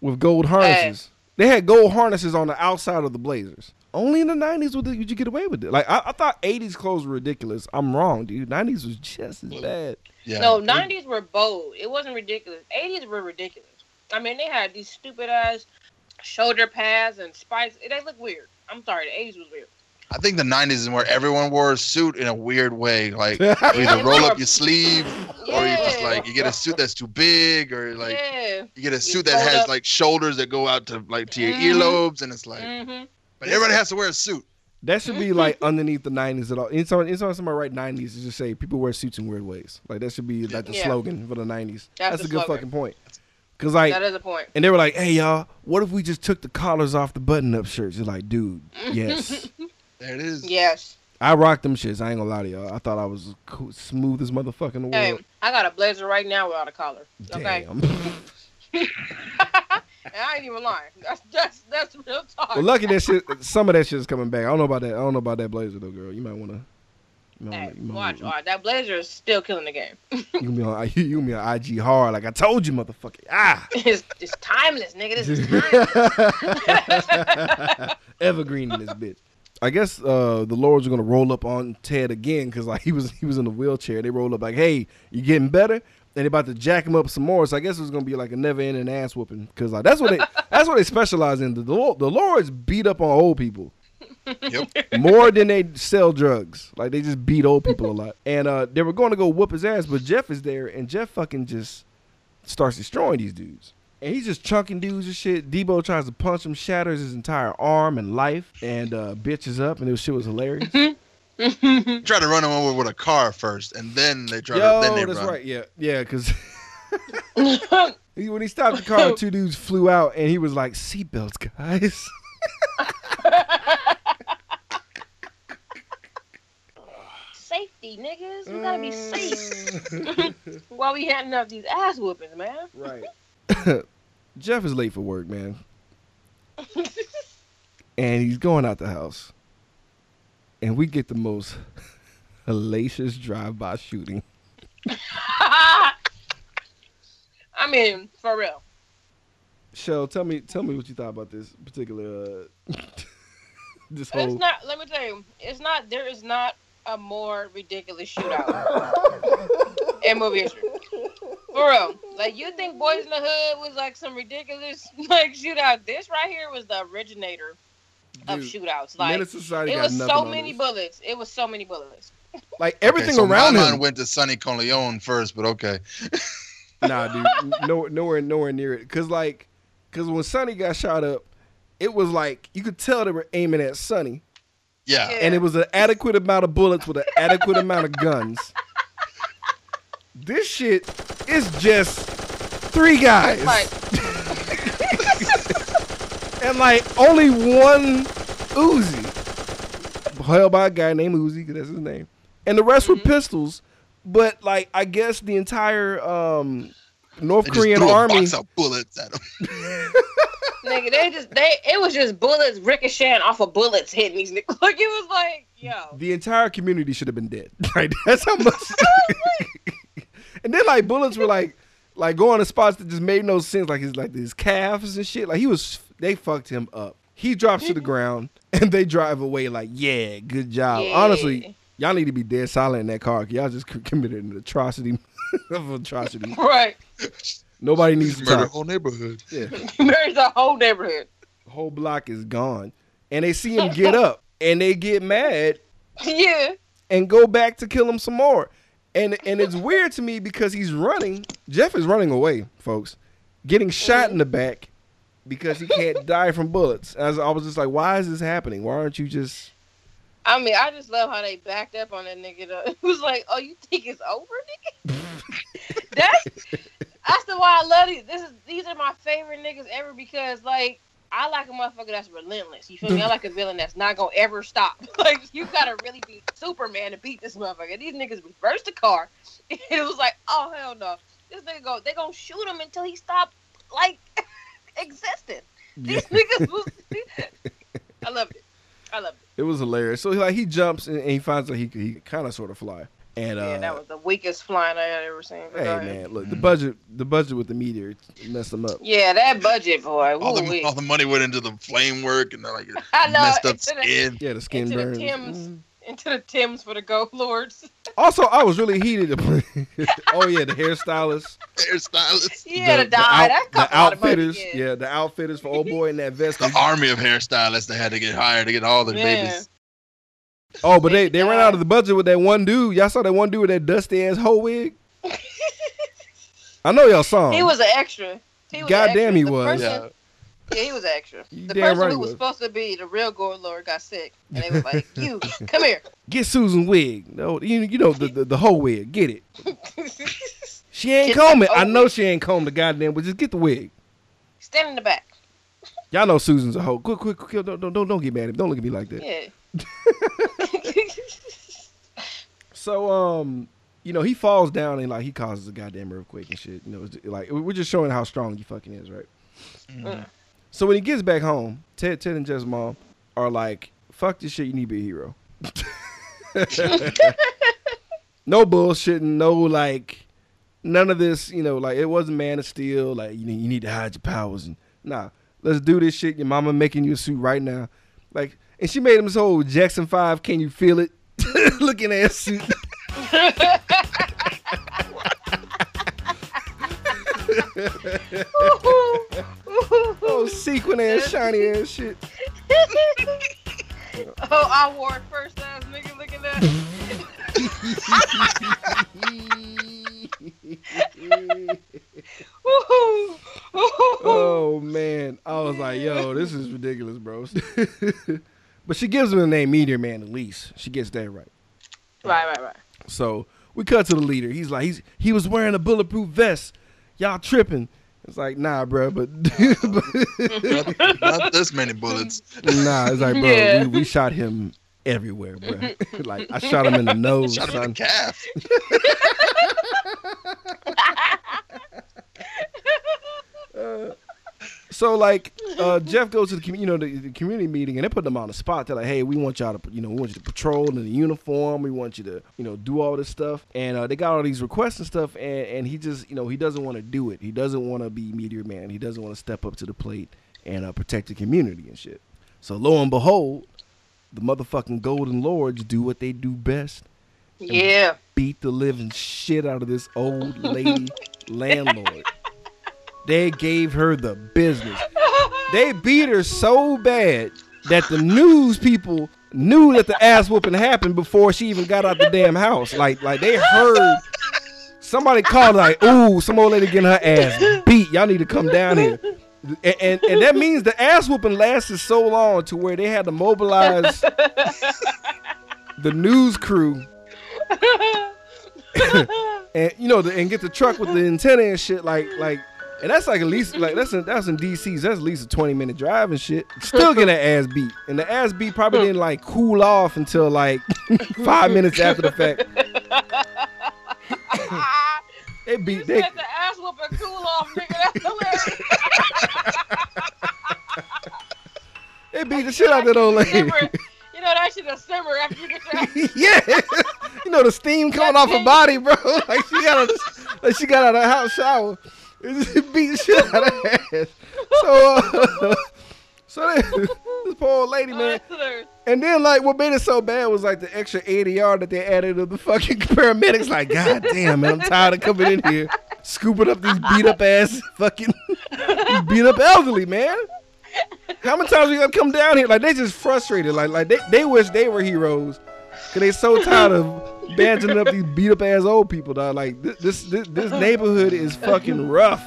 with gold harnesses? They had gold harnesses on the outside of the blazers. Only in the 90s would, would you get away with it. Like I, I thought 80s clothes were ridiculous. I'm wrong, dude. 90s was just as bad. Yeah. No, nineties were bold. It wasn't ridiculous. Eighties were ridiculous. I mean, they had these stupid ass shoulder pads and spikes. They look weird. I'm sorry, the eighties was weird. I think the '90s is where everyone wore a suit in a weird way. Like <laughs> you either roll up your sleeve, or you just like you get a suit that's too big, or like yeah. you get a You suit that has up. like shoulders that go out to like to your Mhm. earlobes, and it's like, hmm but everybody has to wear a suit. That should be like <laughs> underneath the 90s at all. Anytime, anytime somebody write 90s, to just say people wear suits in weird ways. Like that should be like the Yeah. slogan for the 90s. That's, That's a good slogan. fucking point. Cause like, That is a point. and they were like, "Hey y'all, what if we just took the collars off the button-up shirts?" It's like, dude, <laughs> yes. There it is. Yes. I rocked them shits. I ain't gonna lie to y'all. I thought I was cool, smooth as motherfucker in the world. Hey, world. I got a blazer right now without a collar. Okay. Damn. <laughs> <laughs> And I ain't even lying. That's that's that's real talk. well, lucky that shit. Some of that shit is coming back. I don't know about that. I don't know about that blazer though, girl. You might wanna. Hey, wanna, you might watch, That blazer is still killing the game. you gonna be on. <laughs> You gonna be on IG hard, like I told you, motherfucker. Ah. <laughs> it's, it's timeless, nigga. This is <laughs> timeless. Evergreen in this bitch. I guess uh, the Lords are gonna roll up on Ted again because like he was he was in a wheelchair. They roll up like, "Hey, you getting better?" And they about to jack him up some more. So I guess it was gonna be like a never ending ass whooping because like that's what they that's what they specialize in. The, the the Lords beat up on old people Yep. <laughs> more than they sell drugs. Like they just beat old people a lot. And uh, they were going to go whoop his ass, but Jeff is there, and Jeff fucking just starts destroying these dudes. And he's just chunking dudes and shit. Debo tries to punch him, shatters his entire arm and life, and uh, bitches up, and this shit was hilarious. <laughs> Try to run him over with a car first, and then they try Yo, to then they that's run. right. Yeah, yeah, because <laughs> when he stopped the car, two dudes flew out, and he was like, "Seatbelts, guys." Safety, niggas. We gotta be Mm. <laughs> safe while we handing up these ass whoopings, man. Right. <laughs> Jeff is late for work, man. <laughs> and he's going out the house. And we get the most hellacious drive-by shooting. I mean, for real. Shell, tell me, tell me what you thought about this particular, uh, this whole. It's not. Let me tell you, it's not. There is not a more ridiculous shootout in movie history. For real. Like you think Boys in the Hood was like some ridiculous <laughs> like shootout? This right here was the originator of Dude, shootouts. Like Menace Society it was nothing so many this. bullets. It was so many bullets. Like Okay, everything so around him. went to Sonny Corleone first, but okay. <laughs> nah, dude, no, nowhere, nowhere near it. Cause like, cause when Sonny got shot up, it was like you could tell they were aiming at Sonny, Yeah. Yeah. and it was an adequate amount of bullets with an adequate amount of guns. This shit is just three guys, Like <laughs> and like only one Uzi, held by a guy named Uzi, 'cause that's his name, and the rest were pistols. But like, I guess the entire um, North They just Korean threw a army. box of bullets at him. <laughs> nigga, they just they it was just bullets ricocheting off of bullets hitting these niggas. <laughs> Like it was like, yo. the entire community should have been dead. <laughs> Like that's how much. <laughs> and then like bullets were like like going to spots that just made no sense. Like his like his calves and shit. Like he was they fucked him up. He drops to the ground and they drive away. Like yeah, good job. Yeah. Honestly, y'all need to be dead silent in that car. Y'all just committed an atrocity of atrocity. Right. Nobody needs to Murder the whole neighborhood. Yeah. <laughs> There's the whole neighborhood. whole block is gone, and they see him get up and they get mad <laughs> Yeah. and go back to kill him some more. And and it's <laughs> weird to me because he's running. Jeff is running away, folks. Getting shot in the mm-hmm. back. because he can't die from bullets. As I was just like, why is this happening? Why aren't you just? I mean, I just love how they backed up on that nigga. Though. It was like, oh, you think it's over, nigga? that's that's the why I love these. This is these are my favorite niggas ever because like I like a motherfucker that's relentless. You feel me? I like a villain that's not gonna ever stop. <laughs> Like you gotta really be Superman to beat this motherfucker. These niggas reversed the car. <laughs> It was like, oh hell no. This nigga go, they gonna shoot him until he stop like <laughs> existing. These niggas was. I loved it. I loved it. It was hilarious. So like he jumps and, and he finds out he he kind of sort of fly. And uh, that was the weakest flying I had ever seen. hey Go ahead. man, look the budget the budget with the meteor messed them up. Yeah, that budget, boy. All the, all the money went into the flame work and then like <laughs> I know. messed up into the- skin. Yeah, the skin into the burns. Tims, into the Tims for the Goat Lords. <laughs> Also, I was really heated. <laughs> oh yeah, the hairstylist, Hairstylist. Yeah, the, the, dye. out- that the cost a lot of money. outfitters. Yeah. Yeah, the outfitters for old boy in that vest. The army of hairstylists they had to get hired to get all the Yeah. babies. Oh, but they, they ran out of the budget with that one dude. Y'all saw that one dude with that dusty ass hoe wig. <laughs> I know y'all saw him. He was an extra. He was Goddamn an he The was. person- Yeah. Yeah, he was an extra. You The person right who was was. supposed to be the real Goat Lord got sick, and they was like, <laughs> "You come here." Get Susan wig. No, you, you know the, the the hoe wig. Get it. <laughs> She ain't Get combing. I know she ain't combed the goddamn, but just get the wig. Stand in the back. Y'all know Susan's a hoe. Quick, quick, quick. Don't, don't, don't, don't get mad at me. Don't look at me like that. Yeah. <laughs> So, um, you know, he falls down and like he causes a goddamn earthquake and shit. You know, it's like we're just showing how strong he fucking is, right? Mm. So when he gets back home, Ted, Ted and Jeff's mom are like, "Fuck this shit. You need to be a hero." <laughs> no bullshitting. No like, none of this. You know, like it wasn't Man of Steel. Like you need, you need to hide your powers and nah. Let's do this shit. Your mama making you a suit right now. Like, and she made him this whole Jackson Five. Can you feel it? <laughs> Looking ass <laughs> suit. Oh, sequin ass, shiny ass shit. <laughs> oh, I wore it first ass nigga looking at oh man, I was like, yo, this is ridiculous, bro. But she gives him the name Meteor Man at least. She gets that right. Right, right, right. So we cut to the leader. He's like, he's he was wearing a bulletproof vest. Y'all tripping? It's like, nah, bro, but, <laughs> not, not this many bullets. <laughs> nah. It's like, bro, Yeah. we, we shot him everywhere, bro. like I shot him in the <laughs> nose, Shot him in the calf. So like uh, Jeff goes to the commu- you know the, the community meeting and they put them on the spot. They're like, hey, we want y'all to you know we want you to patrol in the uniform. We want you to you know do all this stuff. And uh, they got all these requests and stuff. And, and he just you know he doesn't want to do it. He doesn't want to be Meteor Man. He doesn't want to step up to the plate and uh, protect the community and shit. So lo and behold, the motherfucking Golden Lords do what they do best: Yeah. beat the living shit out of this old lady <laughs> landlord. They gave her the business. They beat her so bad that the news people knew that the ass whooping happened before she even got out the damn house. Like, like they heard somebody called like, "Ooh, some old lady getting her ass beat. Y'all need to come down here." And, and, and that means the ass whooping lasted so long to where they had to mobilize the news crew <laughs> <laughs> and you know, the, and get the truck with the antenna and shit. Like, like, and that's like at least like that's in, that's in DC's. That's at least a twenty minute drive and shit. Still getting an <laughs> ass beat, and the ass beat probably didn't like cool off until like <laughs> five minutes after the fact. <laughs> They You beat they said the ass whooping cool off, nigga. That's hilarious. they beat the shit out of that old lady. You know that shit a simmer after you get your ass. yeah, you know the steam coming off her body, bro. Like she got a, like she got out of the house shower. It just <laughs> beat the shit out of ass. So, uh, <laughs> so they, <laughs> this poor old lady, man. And then like what made it so bad was like the extra ADR that they added to the fucking paramedics. Like, god damn, man, I'm tired of coming in here scooping up these beat up ass fucking these beat up elderly, man. How many times we gotta come down here? Like they just frustrated. Like like they, they wish they were heroes. Cause they so tired of bandaging up these beat up ass old people, dog. Like this this this, this neighborhood is fucking rough.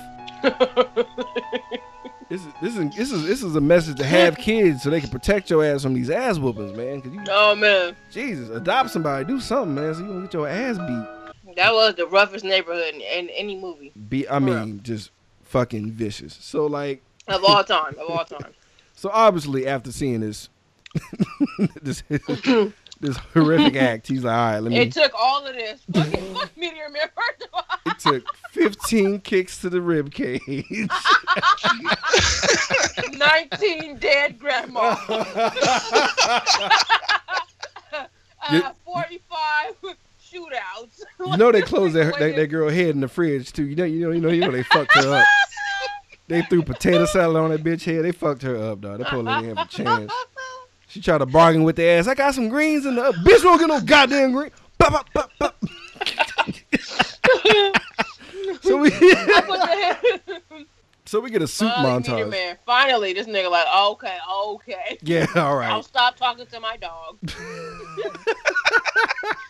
This is this is this is this is a message to have kids so they can protect your ass from these ass whoopings, man. Cause you, Oh man, Jesus, adopt somebody, do something, man, so you don't get your ass beat. that was the roughest neighborhood in, in any movie Be, I mean, just fucking vicious. So like, of all time. Of all time. <laughs> so obviously after seeing this, <laughs> this <laughs> this horrific act, he's like, all right, let me. It took all of this. Fucking fuck Meteor Man. First of all. It took 15 kicks to the rib cage. <laughs> 19 dead grandma. <laughs> Uh, 45 shootouts. You know they <laughs> closed that, that that girl head in the fridge too. You know, you know, you know, you know they fucked her up. They threw potato salad on that bitch head. They fucked her up, dog. They lady didn't have a chance. She tried to bargain with the ass. I got some greens in the bitch. Don't get no goddamn green. Bop, bop, bop, bop. <laughs> so we I put the head. so we get a soup Finally, montage. Man. Finally, this nigga like, okay, okay. Yeah, <laughs> all right. I'll stop talking to my dog.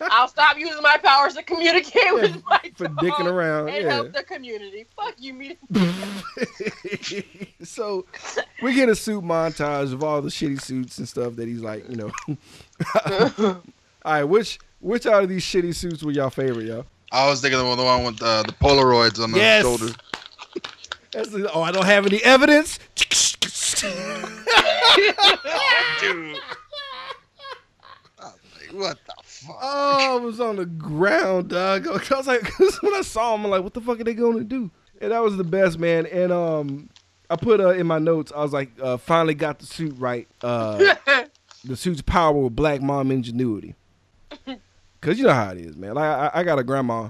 I'll stop using my powers to communicate with <laughs> my For dog dicking around, and yeah. help the community. Fuck you, Meteor. <laughs> so we get a suit montage of all the shitty suits and stuff that he's like, you know. all right, which which out of these shitty suits were y'all favorite, y'all? I was thinking of the one with uh, the Polaroids on the Yes. shoulder. That's oh, I don't have any evidence. Dude. I was like, what the fuck? Oh, I was on the ground, dog. I was like, <laughs> cause when I saw him, I'm like, what the fuck are they gonna do? And that was the best, man. And um, I put uh, in my notes, I was like, uh, finally got the suit right. Uh, <laughs> the suit's power with black mom ingenuity. Cause you know how it is, man. Like I, I got a grandma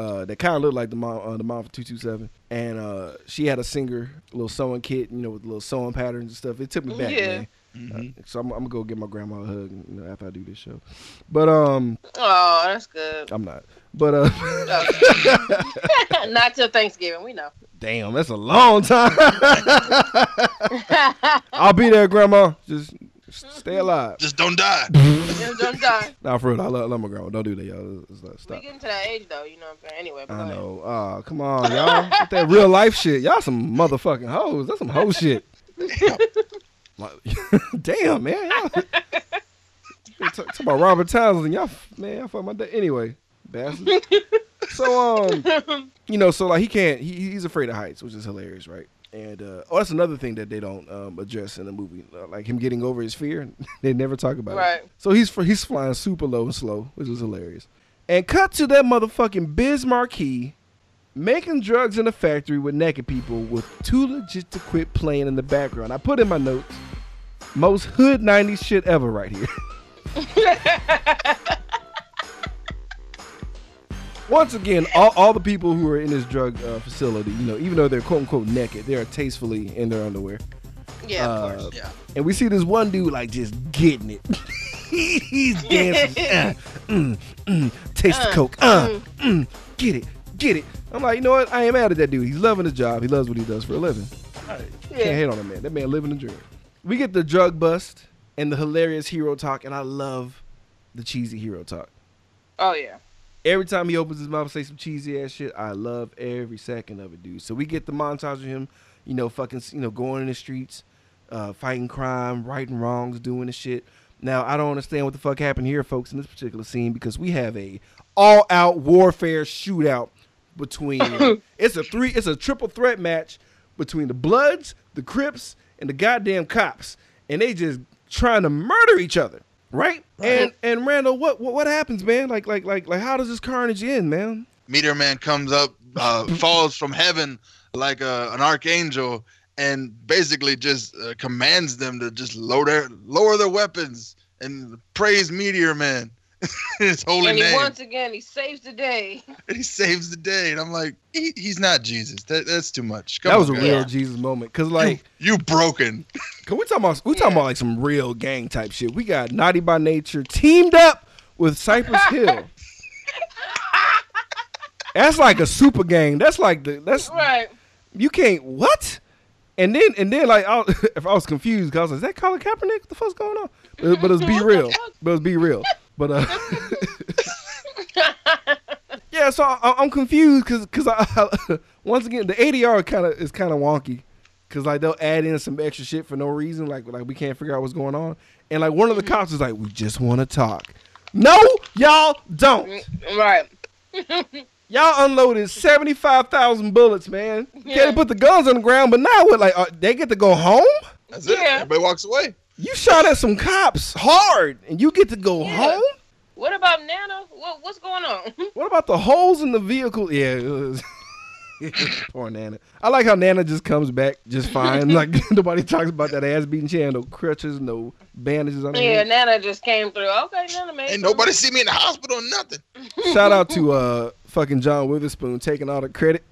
uh, that kind of looked like the mom, uh, the mom for two two seven, and uh, she had a singer, little sewing kit, you know, with little sewing patterns and stuff. It took me back, Yeah. man. Uh, so I'm, I'm gonna go give my grandma a hug you know, after I do this show. But um, oh, that's good. I'm not. But uh, <laughs> Not till Thanksgiving, we know. damn, that's a long time. <laughs> <laughs> I'll be there, grandma. Just stay alive. Just don't die. <laughs> Just don't die. Nah, for real, I love, I love my grandma. Don't do that, y'all. Let's- let's We getting to that age though, you know what I'm saying? Anyway, but I ahead. know. Uh, come on, y'all. With that real life shit. Y'all some motherfucking hoes. That's some hoe shit. Like, <laughs> Damn, man. Y'all. Talk, talk about Robert Townsend. Y'all, man, y'all fuck my day. Anyway, bastards. So, um, <laughs> you know, so like he can't, he, he's afraid of heights, which is hilarious, right? And uh, oh, that's another thing that they don't um, address in the movie, uh, like him getting over his fear. <laughs> they never talk about it. Right. So he's he's flying super low and slow, which is hilarious. And cut to that motherfucking Biz Markie making drugs in a factory with naked people with too legit to quit playing in the background. I put in my notes, most hood 90s shit ever right here. <laughs> Once again, all, all the people who are in this drug uh, facility, you know, even though they're quote unquote naked, they are tastefully in their underwear. Yeah, of Uh, course. Yeah. And we see this one dude like just getting it. <laughs> He's dancing. <laughs> uh, mm, mm, taste the Uh, coke. Uh, mm, get it. Get it. I'm like, you know what? I ain't mad at that dude. He's loving his job. He loves what he does for a living. I can't Yeah. hate on that man. That man living the dream. We get the drug bust and the hilarious hero talk, and I love the cheesy hero talk. Oh yeah. Every time he opens his mouth and say some cheesy ass shit, I love every second of it, dude. So we get the montage of him, you know, fucking, you know, going in the streets, uh, fighting crime, righting wrongs, doing the shit. Now I don't understand what the fuck happened here, folks, in this particular scene because we have a all-out warfare shootout between. <laughs> it's a three, it's a triple threat match between the Bloods, the Crips, and the goddamn cops, and they just trying to murder each other, right? And and Randall, what, what what happens, man? Like like like like how does this carnage end, man? Meteor Man comes up, uh, <laughs> falls from heaven like a, an archangel, and basically just uh, commands them to just lower their lower their weapons and praise Meteor Man, <laughs> his holy and he name. once again he saves the day. and <laughs> he saves the day, and I'm like, he, he's not Jesus. That, that's too much. Come that was on, a guys. real Yeah. Jesus moment, cause like. you broken. <laughs> Cause we talking about we talking about like some real gang type shit. We got Naughty by Nature teamed up with Cypress Hill. That's like a super gang. That's like the that's Right. you can't what? And then and then like I, was- if I was confused, cause I was like, is that Colin Kaepernick? What the fuck's going on? But, but it's be real. But it's be real. But uh, <laughs> yeah. So I, I'm confused because because I, <laughs> once again the ADR kind of is kind of wonky. Cause like they'll add in some extra shit for no reason, like like we can't figure out what's going on. And like one of the cops is like, "We just want to talk." No, y'all don't. Right. <laughs> Y'all unloaded seventy five thousand bullets, man. Yeah. Can't put the guns on the ground, but now what? Like uh, they get to go home? That's it. Everybody walks away. You shot at some cops hard, and you get to go Yeah. home? What about Nana? What, what's going on? <laughs> What about the holes in the vehicle? Yeah, it was. <laughs> Poor Nana. I like how Nana just comes back just fine. <laughs> like nobody talks about that ass beating. She had no crutches, no bandages on her. yeah, head. Nana just came through. Okay, Nana made Ain't some. nobody see me in the hospital or nothing. Shout out to uh fucking John Witherspoon taking all the credit.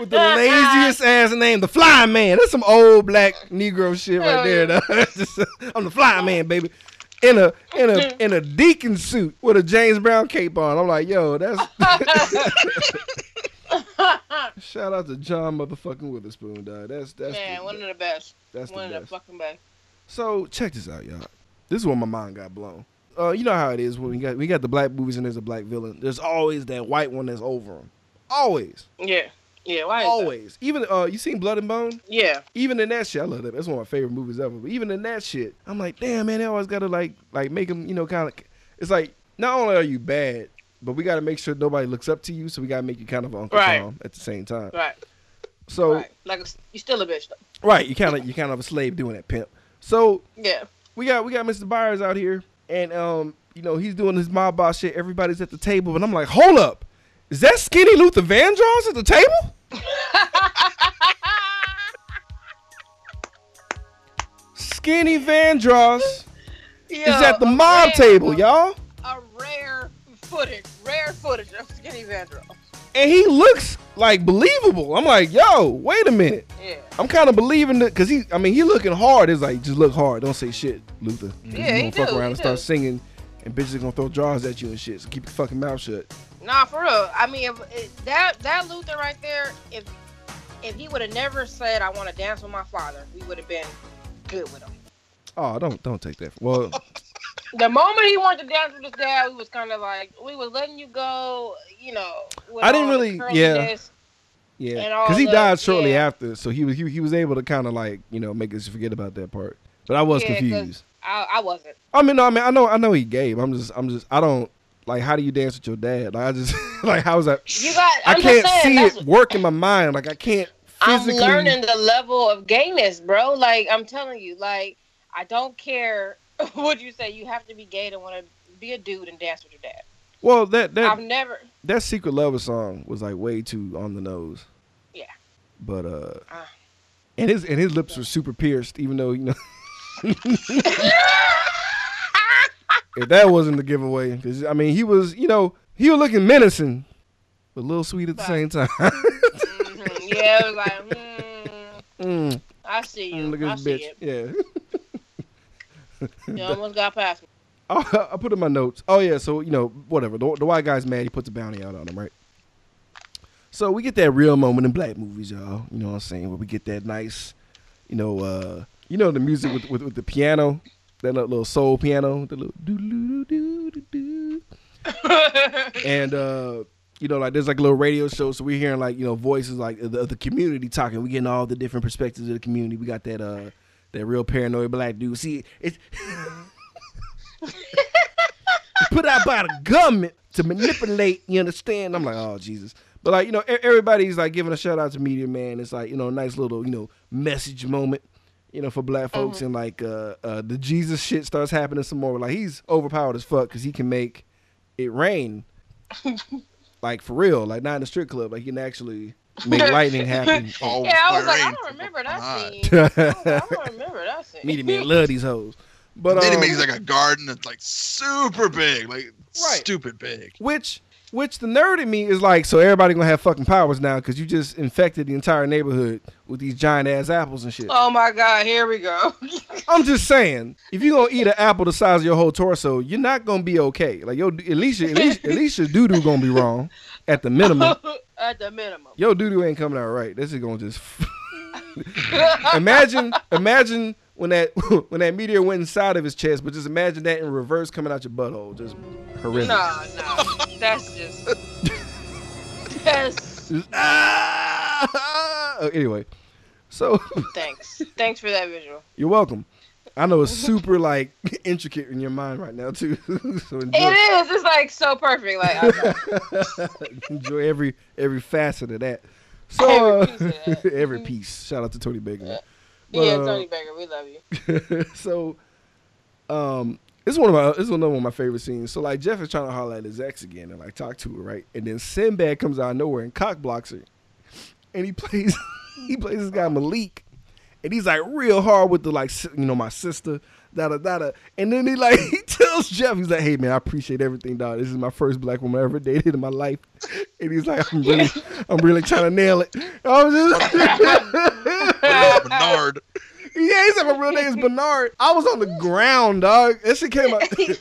With the <laughs> laziest ass name, the Fly Man. That's some old black Negro shit right there. yeah. <laughs> Just, I'm the Fly Man, baby. In a in a <laughs> in a deacon suit with a James Brown cape on. I'm like, yo, that's shout out to John motherfucking Witherspoon, dog. That's that's Man, the, one of the best. that's one the of the best. fucking best. So check this out, y'all. This is where my mind got blown. Uh, you know how it is when we got we got the black movies and there's a black villain. There's always that white one that's over him. Always, Yeah. Yeah, why always. Even uh, you seen Blood and Bone? Yeah. Even in that shit, I love that. That's one of my favorite movies ever. But even in that shit, I'm like, damn man, they always gotta like like make them, you know, kind of. It's like not only are you bad, but we gotta make sure nobody looks up to you. So we gotta make you kind of Uncle Right. Tom at the same time. Right. So right. Like a, you still a bitch though. right, you kind of you kind of a slave doing that pimp. So Yeah. we got we got Mr. Byers out here, and um, you know, he's doing his mob boss shit. Everybody's at the table, and I'm like, hold up, is that skinny Luther Vandross at the table? Skinny Vandross is at the mob table, y'all, A rare footage, rare footage of Skinny Vandross. and he looks like believable. I'm like, yo, wait a minute. Yeah. I'm kind of believing that because he, I mean, he looking hard. It's like just look hard. Don't say shit, Luther. Yeah, he gonna fuck do, around he and start singing, and bitches gonna throw jars at you and shit. So keep your fucking mouth shut. Nah, for real. I mean, if, if that that Luther right there, if if he would have never said I want to dance with my father, we would have been good with him. Oh, don't don't take that. Well, <laughs> The moment he wanted to dance with his dad, we was kind of like we was letting you go, you know. I didn't really- yeah. yeah, because he the- died shortly yeah. after, so he was he, he was able to kind of like you know make us forget about that part. But I was Yeah, confused. I, I wasn't. I mean, no, I mean, I know I know he gave. I'm just I'm just I don't like how do you dance with your dad? Like I just <laughs> like how is that? You got. I can't saying, see it work in my mind. Like I can't I'm learning the level of gayness, bro. Like I'm telling you, like I don't care <laughs> what you say. You have to be gay to want to be a dude and dance with your dad. Well, that that I've never. that secret lover song was like way too on the nose. Yeah. But uh, Ah. and his and his lips were super pierced, even though you know. <laughs> if that wasn't the giveaway, because I mean, he was, you know, he was looking menacing, but a little sweet at the same time. Mhm. Yeah, it was like, <laughs> mm, mm, I see you. look I at this see bitch. it. Yeah. You almost got past me. <laughs> I, I put in my notes. Oh yeah, so you know, whatever. The, the white guy's mad. He puts a bounty out on him, right? So we get that real moment in black movies, y'all. You know what I'm saying? Where we get that nice, you know, uh, you know the music with with, with the piano, that little, soul piano, the little doo doo doo doo doo. <laughs> And uh, you know, like there's like a little radio show, so we're hearing like you know voices like the, of the community talking. We getting all the different perspectives of the community. We got that uh that real paranoid black dude. See, it's <laughs> put out by the government to manipulate. You understand? I'm like, oh Jesus. But like you know, everybody's like giving a shout out to Meteor Man. It's like you know, a nice little you know message moment. You know, for black folks, and like uh, uh, the Jesus shit starts happening some more. Like he's overpowered as fuck because he can make it rain, <laughs> like for real, like not in the strip club. Like he can actually make lightning happen. <laughs> Oh, yeah, I was like, I don't remember that God. scene. I, was like, I don't <laughs> remember that scene. Meteor Man love these hoes. But then he um, makes like a garden that's like super big, like Right. stupid big. Which, which the nerd in me is like, so everybody gonna have fucking powers now because you just infected the entire neighborhood with these giant ass apples and shit. Oh my God, here we go. <laughs> I'm just saying, if you gonna eat an apple the size of your whole torso, you're not gonna be okay. Like yo, at least your, at least at least your doo doo gonna be wrong, at the minimum. <laughs> At the minimum. Your doo doo ain't coming out right. This is gonna just <laughs> imagine imagine when that <laughs> when that meteor went inside of his chest, but just imagine that in reverse coming out your butthole. Just horrific. No, no, that's just Yes. <laughs> Just, ah! <laughs> Anyway, so Thanks. Thanks for that visual. you're welcome. I know it's super like intricate in your mind right now too. so enjoy, It is. It's like so perfect. Like enjoy every every facet of that. So Every piece uh, every piece. Shout out to Tony Baker. Yeah, uh, Tony Baker, we love you. <laughs> so, um, it's one of my it's another one of my favorite scenes. So like Jeff is trying to holler at his ex again and like talk to her, right? And then Sinbad comes out of nowhere and cock blocks her, and he plays <laughs> he plays this guy Malik, and he's like real hard with the like you know my sister. Da, da, da, da. And then he like <laughs> he tells Jeff, he's like, "Hey man, I appreciate everything, dog. This is my first black woman I ever dated in my life." And he's like, "I'm really, <laughs> I'm really trying to nail it." I was just, Bernard. yeah, he said my real name is Bernard. I was on the ground, dog. That shit came out. <laughs>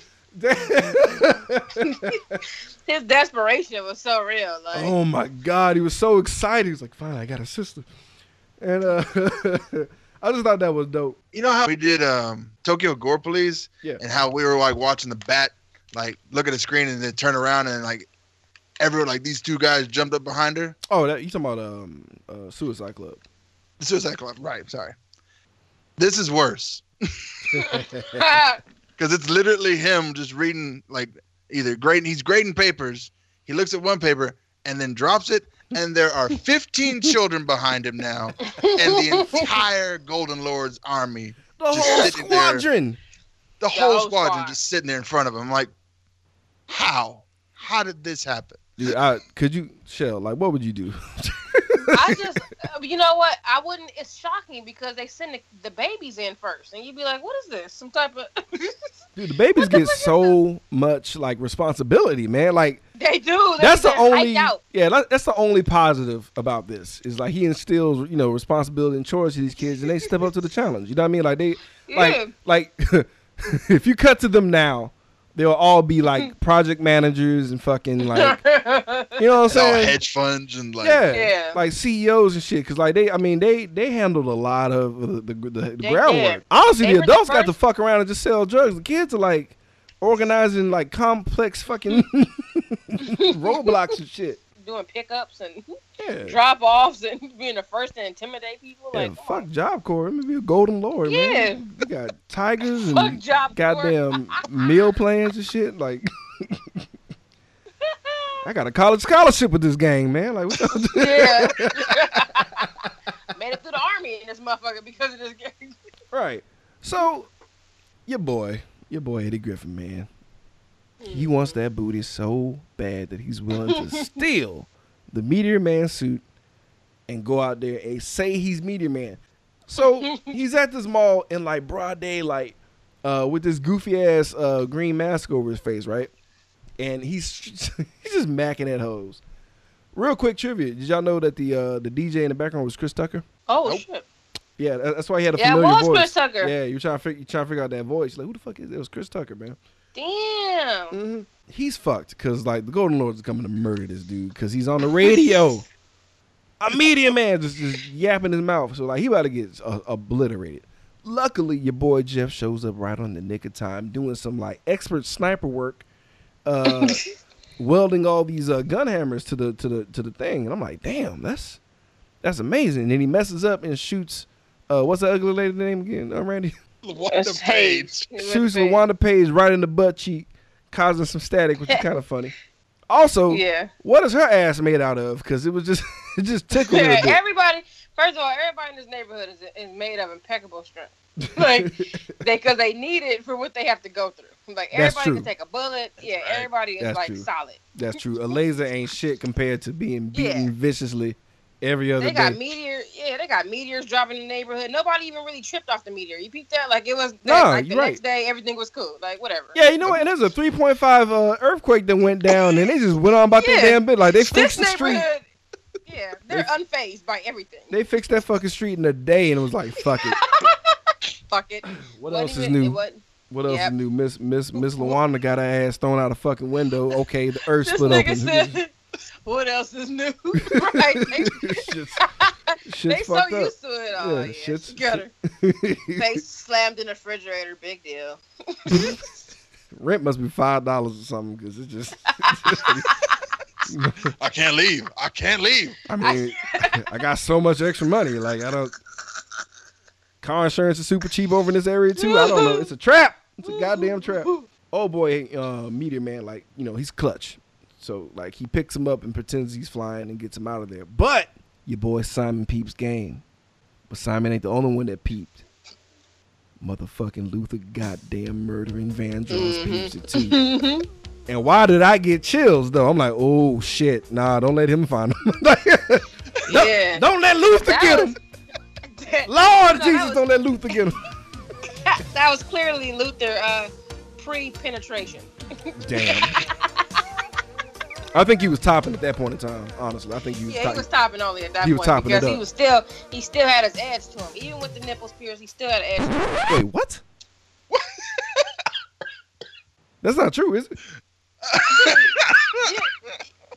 His desperation was so real. Like oh my god, he was so excited. He was like, "Finally, I got a sister," and uh, I just thought that was dope. You know how we did um, Tokyo Gore Police? Yeah. And how we were like watching the bat, like look at the screen and then turn around and like everyone, like these two guys jumped up behind her. Oh, that you talking about um, uh, Suicide Club? The Suicide Club. Right. Sorry. This is worse <laughs> <laughs> because it's literally him just reading like either grading. He's grading papers. He looks at one paper and then drops it. And there are 15 <laughs> children behind him now, and the entire Golden Lord's army The whole sitting there. squadron. the whole whole squadron squad. just sitting there in front of him. I'm like, how? How did this happen? Dude, I, could you, Shell? Like, what would you do? I <laughs> just, uh, you know what? I wouldn't. It's shocking because they send the, the babies in first, and you'd be like, "What is this? Some type of?" <laughs> Dude, the babies the get so much like responsibility, man. Like they do. They, that's the only Out. yeah that's the only positive about this is like he instills you know responsibility and chores to these kids and they step up to the challenge you know what i mean like they Yeah. like like <laughs> if you cut to them now they'll all be like hmm. project managers and fucking <laughs> like you know what i'm And all saying hedge funds and like, yeah, Yeah. like CEOs and shit. Cause like they, I mean, they they handled a lot of the the, the, the They groundwork. did. Honestly, They the were the adults got to fuck around and just sell drugs. The kids are like organizing like complex fucking <laughs> <laughs> roadblocks and shit. Doing pickups and Yeah. <laughs> drop offs and <laughs> being the first to intimidate people. Yeah, Like, fuck oh. Job Corps. Let me be a golden lord, Yeah. man. You got tigers <laughs> and fuck job. goddamn meal plans and shit. Like, I got a college scholarship with this gang, man. Like, what yeah. Made it through the army in this motherfucker because of this game. right. So, your boy, your boy Eddie Griffin, man. He wants that booty so bad that he's willing to <laughs> steal the Meteor Man suit and go out there and say he's Meteor Man. So he's at this mall in like broad daylight uh, with this goofy ass uh, green mask over his face, right? And he's <laughs> he's just macking at hoes. Real quick trivia: Did y'all know that the uh, the DJ in the background was Chris Tucker? Oh Nope. shit! Yeah, that's why he had a Yeah, it familiar was voice. Chris Tucker. Yeah, you're trying to figure, you trying to figure out that voice. Like, who the fuck is it? It was Chris Tucker, man. Damn. hmm He's fucked because like the Golden Lords is coming to murder this dude because he's on the radio. a Meteor Man just, just yapping his mouth. So like he about to get uh, obliterated. Luckily, your boy Jeff shows up right on the nick of time, doing some like expert sniper work, uh, <laughs> welding all these uh, gun hammers to the to the to the thing. And I'm like, damn, that's that's amazing. And then he messes up and shoots. Uh, what's the ugly lady name again, uh, Randy? <laughs> That's <laughs> LaWanda Page. shoots LaWanda Page right in the butt cheek, causing some static, which is <laughs> kind of funny. Also, Yeah. what is her ass made out of? Because it was just <laughs> it just tickled her a bit. everybody. First of all, everybody in this neighborhood is, is made of impeccable strength. like they, because they need it for what they have to go through. Like That's everybody true. can take a bullet. Yeah, Right. everybody is That's like true. solid. That's true. A laser ain't shit compared to being beaten Yeah. viciously every other They got day. meteor. Yeah, they got meteors dropping in the neighborhood. Nobody even really tripped off the meteor. You peeped that? Like it was. Nah, like the you're next day, everything was cool. Like whatever. yeah, you know what? And there's a 3.5 uh, earthquake that went down, and they just went on about Yeah. their damn bit. Like they This fixed the street. Yeah, they're unfazed by everything. They fixed that fucking street in a day, and it was like, fuck it. <laughs> Fuck it. What Wasn't else is even- new? wasn't- What else Yep. is new? Miss Miss Miss <laughs> LaWanda got her ass thrown out a fucking window. Okay, the earth split open. said, "What else is new?" <laughs> <laughs> right? They, shit's, <laughs> they so up. used to it. Oh, Yeah, yeah, shit's- she got her face slammed in the refrigerator. Big deal. Rent must be five dollars or something because it just I can't leave. I can't leave. I mean, I got so much extra money. Like I don't. Car insurance is super cheap over in this area too. I don't know. It's a trap. It's a goddamn trap. Oh boy, uh, Meteor Man, like you know, he's clutch. So like he picks him up and pretends he's flying and gets him out of there. But your boy Simon peeps game. But Simon ain't the only one that peeped. Motherfucking Luther goddamn murdering Vandross peeps it too. And why did I get chills though? I'm like, oh shit, nah, don't let him find him. <laughs> Yeah. don't let Luther That get was- him. that, <laughs> Lord that Jesus, was- don't let Luther get him. <laughs> that was clearly Luther uh, pre-penetration. Damn. I think he was topping at that point in time. Honestly, I think he was. Yeah, top- he was topping only at that He was point topping it because he was still he still had his edge to him. Even with the nipples pierced, he still had an edge. To him. Wait, what? That's not true, is it? <laughs>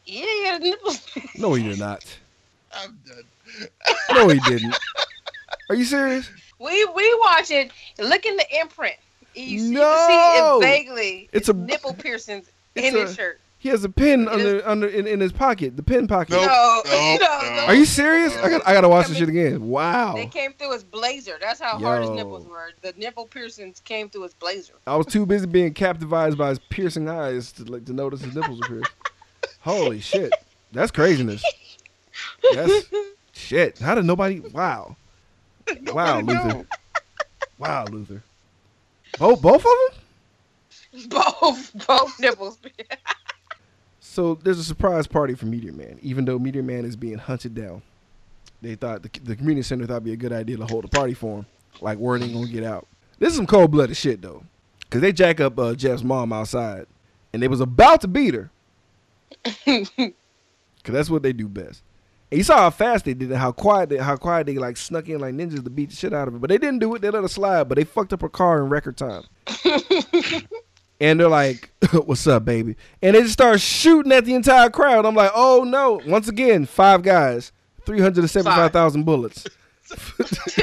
Yeah, he had his nipples. pierced. No, he did not. I'm done. No, he didn't. Are you serious? We we watch it. Look in the imprint. You, see- you can see it vaguely. It's a- nipple piercings it's in a- his shirt. He has a pin It under under in, in his pocket, the pin pocket. <laughs> Nope. No, nope, no, no. no. Are you serious? I got I gotta watch I this shit again. Wow. They came through his blazer. That's how hard his nipples were. The nipple piercings came through his blazer. I was too busy being captivated by his piercing eyes to like to notice his nipples were pierced. <laughs> Holy shit. That's craziness. That's shit. How did nobody wow. Wow, <laughs> Nobody know. Luther. Wow, Luther. Both both of them? both both nipples. So there's a surprise party for Meteor Man, even though Meteor Man is being hunted down. They thought the, the community center thought it'd be a good idea to hold a party for him. Like word ain't gonna get out. This is some cold blooded shit though, cause they jack up uh, Jeff's mom outside, and they was about to beat her. <laughs> Cause that's what they do best. And you saw how fast they did it, how quiet they, how quiet they like snuck in like ninjas to beat the shit out of it. But they didn't do it. They let her slide, but they fucked up her car in record time. <laughs> and they're like, <laughs> "What's up, baby?" And they just start shooting at the entire crowd. I'm like, "Oh no!" Once again, five guys, three hundred and seventy-five thousand bullets. <laughs>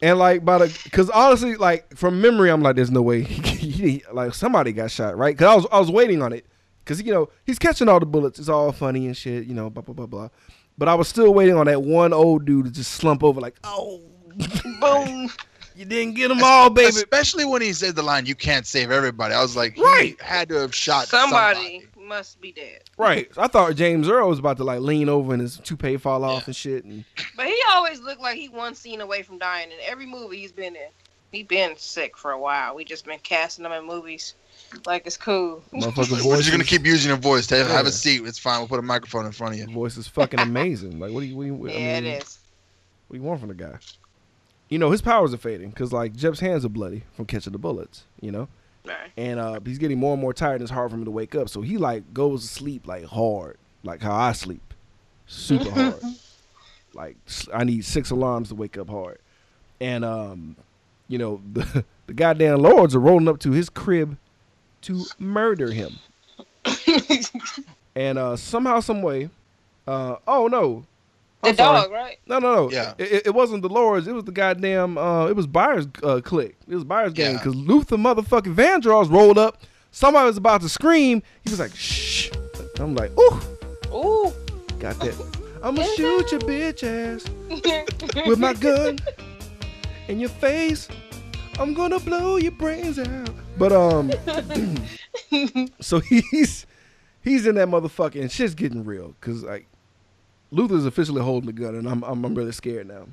and like by the, cause honestly, like from memory, I'm like, "There's no way." <laughs> He, like somebody got shot, right? Cause I was I was waiting on it, cause you know he's catching all the bullets. It's all funny and shit, you know, blah blah blah blah. But I was still waiting on that one old dude to just slump over, like, "Oh, Boom. You didn't get them all, baby." Especially when he said the line, "You can't save everybody." I was like, he Right. had to have shot Somebody must be dead. Right. I thought James Earl was about to like lean over and his toupee fall off and shit. And But he always looked like he one scene away from dying in every movie he's been in. He been sick for a while. We just been casting him in movies like it's cool. motherfucker We're just gonna keep using your voice. Have, have a seat. It's fine. We'll put a microphone in front of you. voice is fucking amazing. Like, what do you? What do you I <laughs> Yeah, mean, it is. What do you want from the guy? You know, his powers are fading because like Jeff's hands are bloody from catching the bullets. You know, Right. and uh, he's getting more and more tired. and It's hard for him to wake up. So he like goes to sleep like hard, like how I sleep, super <laughs> hard. Like I need six alarms to wake up hard, and um, you know <laughs> the the goddamn lords are rolling up to his crib to murder him. <laughs> And uh, somehow, some way, uh, oh no, the I'm sorry. dog, right? No, no, no. Yeah. It, it- it wasn't the Lords. It was the goddamn. Uh, it was Byers' uh, clique. It was Byers' gang Yeah. because Luther motherfucking Vandross rolled up. Somebody was about to scream. He was like, "Shh." I'm like, "Ooh, Ooh. got that." I'm gonna shoot your bitch ass <laughs> with my gun in your face. I'm gonna blow your brains out. But um, <laughs> <clears throat> so he's he's in that motherfucker and shit's getting real because like Luther's officially holding the gun and I'm I'm, I'm really scared now.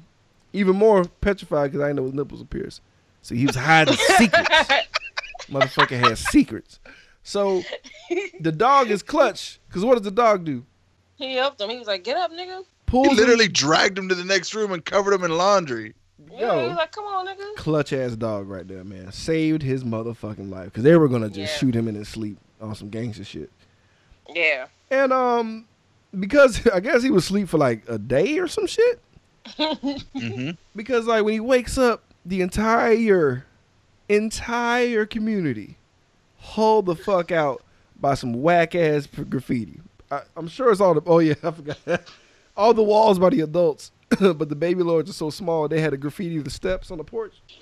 Even more petrified because I didn't know his nipples were pierced. So he was hiding <laughs> secrets. Motherfucker has secrets. So the dog is clutch because what does the dog do? he helped him. He was like, "Get up, nigga." Pulls He him- literally dragged him to the next room and covered him in laundry. Yeah, Yo. he was like, "Come on, nigga." clutch ass dog right there, man. Saved his motherfucking life because they were gonna just Yeah. shoot him in his sleep on some gangster shit. Yeah. And um, because <laughs> I guess he was asleep for like a day or some shit. Mm-hmm. Because like when he wakes up, the entire entire community hauled the fuck out by some whack ass graffiti. I, I'm sure it's all the oh yeah <laughs> I forgot all the walls by the adults, <coughs> but the baby lords are so small they had a graffiti the steps on the porch <laughs>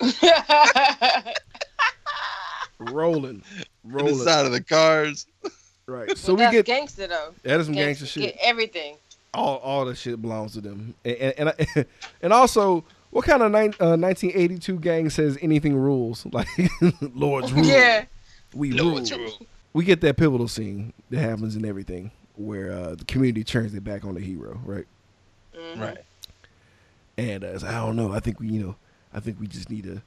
rolling, On the rolling. side of the cars. Right. <laughs> So But we that's get gangster though. that is some Gangster, gangster shit. Get everything. All all the shit belongs to them. And and and, <laughs> and also, what kind of nine, uh, 1982 gang says anything rules? <laughs> Like Lord's rule. Yeah. We Lord's rule. rule. We get that pivotal scene that happens in everything where uh, the community turns their back on the hero, right? Mhm. Right. And uh, it's, I don't know. I think we, you know, I think we just need to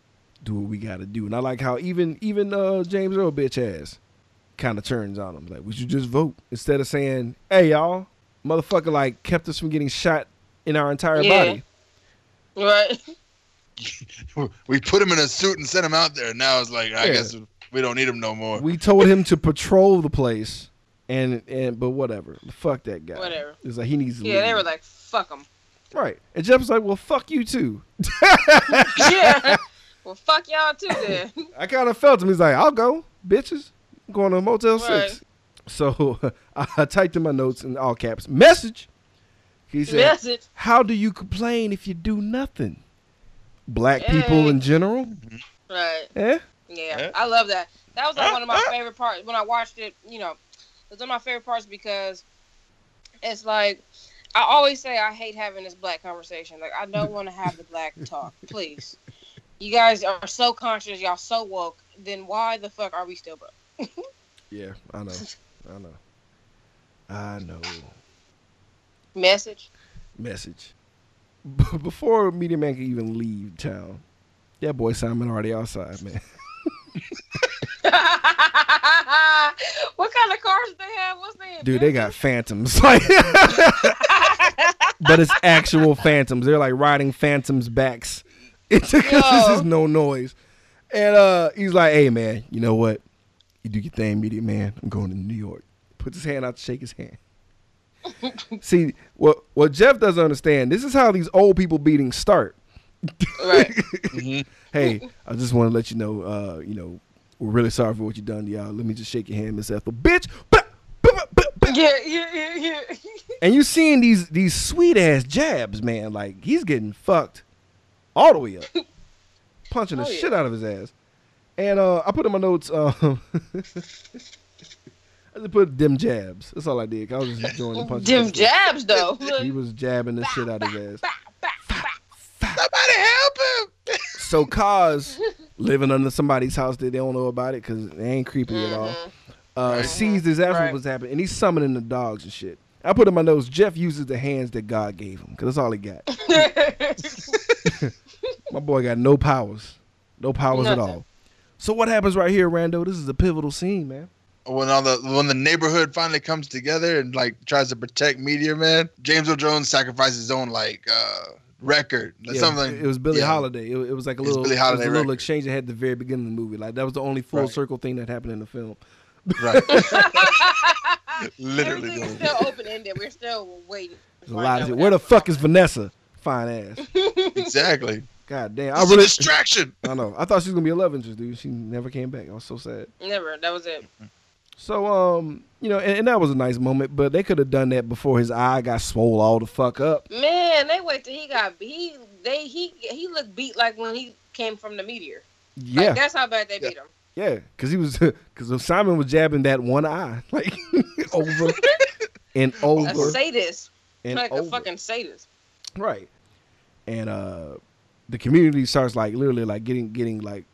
do what we got to do. And I like how even even uh, James Earl bitch ass kind of turns on him. Like we should just vote instead of saying, "Hey y'all, motherfucker, like kept us from getting shot in our entire Yeah. body." Right. <laughs> We put him in a suit and sent him out there. Now it's like I Yeah. guess we don't need him no more. We told him to patrol the place, and and but whatever, fuck that guy. Whatever. It's like he needs to. Yeah, they were like, fuck him. right, and Jeff was like, "Well, fuck you too." <laughs> yeah. <laughs> Well, fuck y'all too then. I kind of felt him. He's like, "I'll go, bitches, I'm going to Motel Right. 6. So <laughs> I typed in my notes in all caps. Message. He said, Message. "How do you complain if you do nothing? Black people in general, Right. eh? Yeah, Yeah. I love that. That was like Huh? one of my Huh? favorite parts when I watched it. You know, it was one of my favorite parts because it's like I always say I hate having this black conversation. Like I don't want to have the black talk. <laughs> Please, you guys are so conscious. Y'all so woke. Then why the fuck are we still broke? Yeah, I know, I know, I know." Message. Message. B- Before Meteor Man can even leave town, that boy Simon already outside, man. <laughs> what kind of cars they have? What's they? Dude, they got phantoms, <laughs> like, but it's actual phantoms. They're like riding phantoms' backs. <laughs> It's because this is no noise. And uh, he's like, "Hey, man, you know what? You do your thing, Meteor Man. I'm going to New York." Put his hand out to shake his hand. <laughs> See, what what Jeff doesn't understand. This is how these old people beatings start. right. <laughs> Mhm. hey, I just want to let you know, uh, you know, we're really sorry for what you done to y'all. Let me just shake your hand, Miss Ethel. Bitch! Bah, bah, bah, bah, bah. Yeah, yeah, yeah, yeah. <laughs> And you seeing these these sweet ass jabs, man. Like he's getting fucked all the way up, punching the Oh, yeah. shit out of his ass. And uh, I put in my notes. Um, <laughs> I just put them jabs. That's all I did. I was just enjoying the punches. Dim jabs though. <laughs> He was jabbing the shit out of his ass. Somebody help him! So cause <laughs> living under somebody's house that they don't know about it because they ain't creepy at all. Mhm. Uh, Right. sees this that's Right. what's happening, and he's summoning the dogs and shit. I put in my notes. Jeff uses the hands that God gave him because that's all he got. My boy got no powers, no powers at all. So what happens right here, Rando? This is a pivotal scene, man. when all the when the neighborhood finally comes together and like tries to protect Meteor Man, James Earl Jones sacrifices his own like uh record, Yeah, something. It was Billie yeah. Holiday. It, it was like a little, it was a little record. exchange they had at the very beginning of the movie. Like that was the only full Right. circle thing that happened in the film. Right. <laughs> Literally. Everything's still open ended. We're still waiting. There's a lot of shit. Where the fuck is Vanessa? Fine ass. <laughs> Exactly. God damn. I really. a distraction. <laughs> I know. I thought she was gonna be a love interest, dude. She never came back. I was so sad. Never. That was it. So, um, you know, and, and that was a nice moment, but they could have done that before his eye got swole all the fuck up. Man, they wait till he got he they he he looked beat like when he came from the meteor. Like, Yeah, that's how bad they Yeah. beat him. yeah, because he was <laughs> because Simon was jabbing that one eye <laughs> like over and over. A sadist, and like over. a fucking sadist. right, and uh, the community starts like literally like getting getting like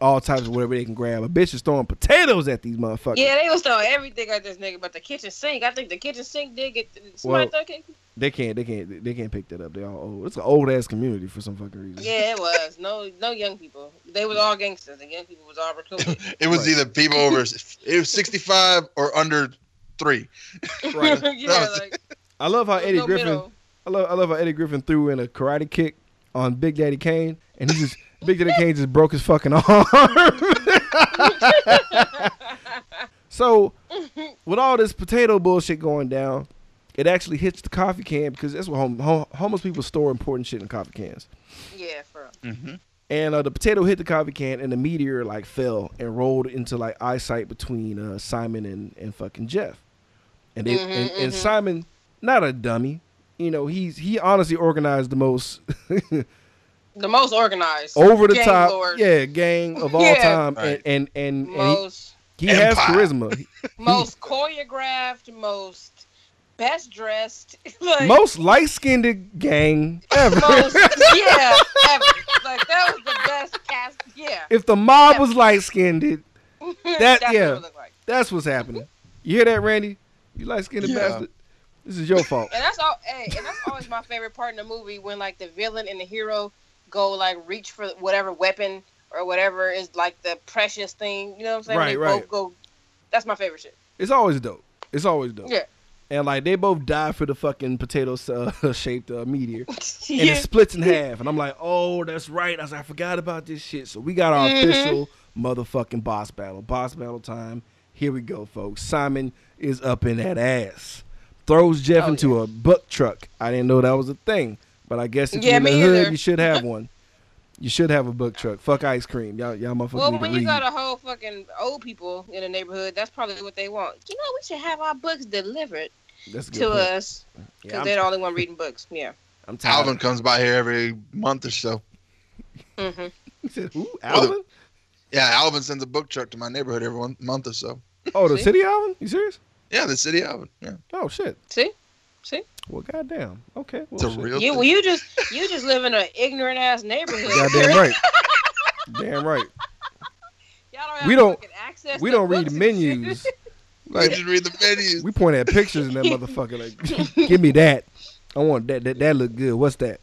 all types of whatever they can grab. A bitch is throwing potatoes at these motherfuckers. Yeah, they was throwing everything at this nigga, but the kitchen sink. I think the kitchen sink did get somebody Well- thought it- They can't, they can't, they can't pick that up. They all old. It's an old ass community for some fucking reason. Yeah, it was no no young people. They was all gangsters. The young people was all recruited. <laughs> It was Right. either people over it was 65 or under three. Right. <laughs> yeah, was- like I love how Eddie no Griffin. middle. I love, I love how Eddie Griffin threw in a karate kick on Big Daddy Kane, and he just <laughs> Big Daddy Kane just broke his fucking <laughs> arm. <laughs> so, with all this potato bullshit going down, it actually hits the coffee can because that's what hom- hom- homeless people store important shit in coffee cans. Yeah, for real. Mm-hmm. And uh, the potato hit the coffee can, and the meteor like fell and rolled into like eyesight between uh, Simon and, and fucking Jeff. And, they, Mhm, and, and mhm. Simon, not a dummy, you know, he's he honestly organized the most <laughs> The most organized. over the gang top, lord. yeah, gang <laughs> of all Yeah. time, Right. and and and, and he, Most. He has charisma. <laughs> most choreographed, most best dressed, like Most light skinned gang ever. most yeah ever. Like that was the best cast. Yeah, if the mob was light skinned, That- That's what yeah. it like. that's what's happening. You hear that, Randy? You light skinned Yeah. bastard. This is your fault. And that's all. Hey, and that's always my favorite part in the movie when like the villain and the hero go like reach for whatever weapon or whatever is like the precious thing. You know what I'm saying? Right, they right. both go. That's my favorite shit. It's always dope. It's always dope. Yeah. And like they both die for the fucking potato uh, <laughs> shaped uh, meteor, <laughs> and yeah. it splits in half. And I'm like, oh, that's right. I was like, I forgot about this shit. So we got our Mhm. official motherfucking boss battle. Boss battle time. Here we go, folks. Simon is up in that ass. Throws Jeff Oh, into a buck truck. I didn't know that was a thing, but I guess if Yeah, you're in the hood, either. you should have <laughs> one. You should have a buck truck. Fuck ice cream. Y'all, y'all motherfuckers Well, need when to you read. got a whole fucking old people in the neighborhood, that's probably what they want. You know, we should have our books delivered That's to point. us because I'm, they're the only one reading books. Yeah. <laughs> I'm tired. Alvin comes by here every month or so. Mm-hmm. <laughs> He said, "Who? Well, the- Alvin? Yeah, Alvin sends a book truck to my neighborhood every one month or so. Oh, the See? city Alvin? You serious? Yeah, the city Alvin. Yeah, Oh shit. See, see, Well, goddamn. Okay. Well, it's a shit. real. you thing. well, you just you just live in an ignorant ass neighborhood. Goddamn <laughs> right. Damn right. Y'all don't have We don't- fucking access We don't read books menus. <laughs> I Like just read the menus. we point at pictures in that motherfucker. Like, <laughs> give me that. I want that. That that look good. What's that?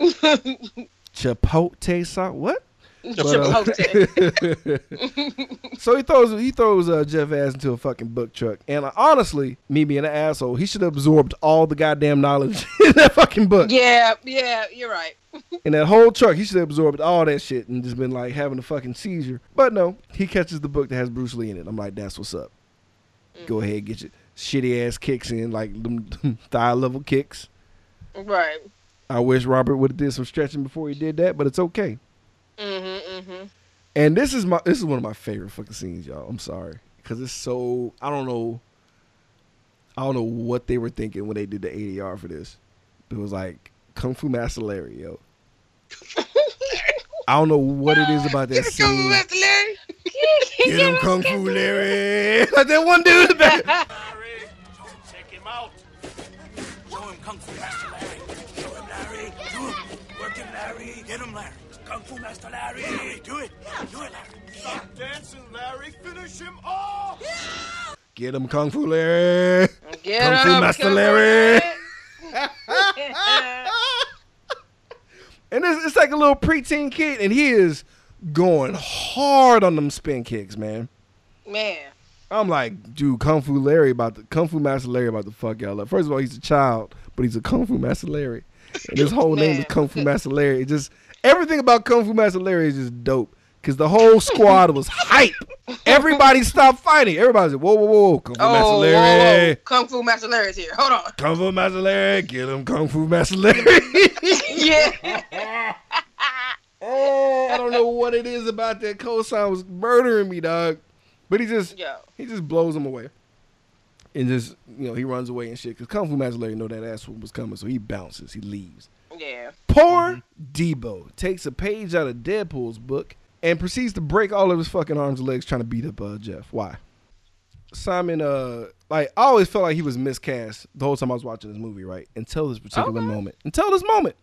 shit. Chipotle sauce. What? Chipotle. <laughs> so he throws he throws uh, Jeff ass into a fucking book truck, and uh, honestly, me being an asshole, he should have absorbed all the goddamn knowledge <laughs> in that fucking book. yeah, yeah, you're right. <laughs> In that whole truck, he should have absorbed all that shit and just been like having a fucking seizure. But no, he catches the book that has Bruce Lee in it. I'm like, that's what's up. Go ahead, get your shitty ass kicks in, like them thigh level kicks. Right. I wish Robert would have did some stretching before he did that, but it's okay. Mm-hmm. Mm-hmm. And this is my this is one of my favorite fucking scenes, y'all. I'm sorry because it's so I don't know. I don't know what they were thinking when they did the ADR for this. It was like Kung Fu Master Larry, yo. <laughs> I don't know what it is about that Come on, scene. Master Larry. Get him, Kung Fu Larry! <laughs> Like that one dude in the back. <laughs> Larry, take him out. Show him Kung Fu Master Larry. Show him Larry. Do him. Work him, Larry. Get him, Larry. Kung Fu Master Larry. Do it. Do it, Larry. Stop dancing, Larry. Finish him off. Get him, Kung Fu Larry! Get Kung Fu Master come Larry. And it's, it's like a little preteen kid, and he is going hard on them spin kicks, man. Man. I'm like, dude, Kung Fu Larry about the Kung Fu Master Larry about the fuck y'all up. First of all, he's a child, but he's a Kung Fu Master Larry, and his whole name is Kung Fu Master Larry. It just everything about Kung Fu Master Larry is just dope because the whole squad was hype. Everybody stopped fighting. Everybody said, "Whoa, whoa, whoa, whoa. Kung Fu Oh, Master Larry, whoa. Kung Fu Master Larry's here. Hold on. Kung Fu Master Larry, get him, Kung Fu Master Larry." <laughs> yeah. oh, <laughs> I don't know what it is about that cosign was murdering me, dog. But he just Yo. he just blows him away. And just, you know, he runs away and shit. Because Kung Fu Master Larry know that ass was coming, so he bounces. He leaves. Yeah. Poor Debo takes a page out of Deadpool's book and proceeds to break all of his fucking arms and legs trying to beat up uh, Jeff. Why? Simon, uh, like, I always felt like he was miscast the whole time I was watching this movie, right? Until this particular Okay. moment. Until this moment.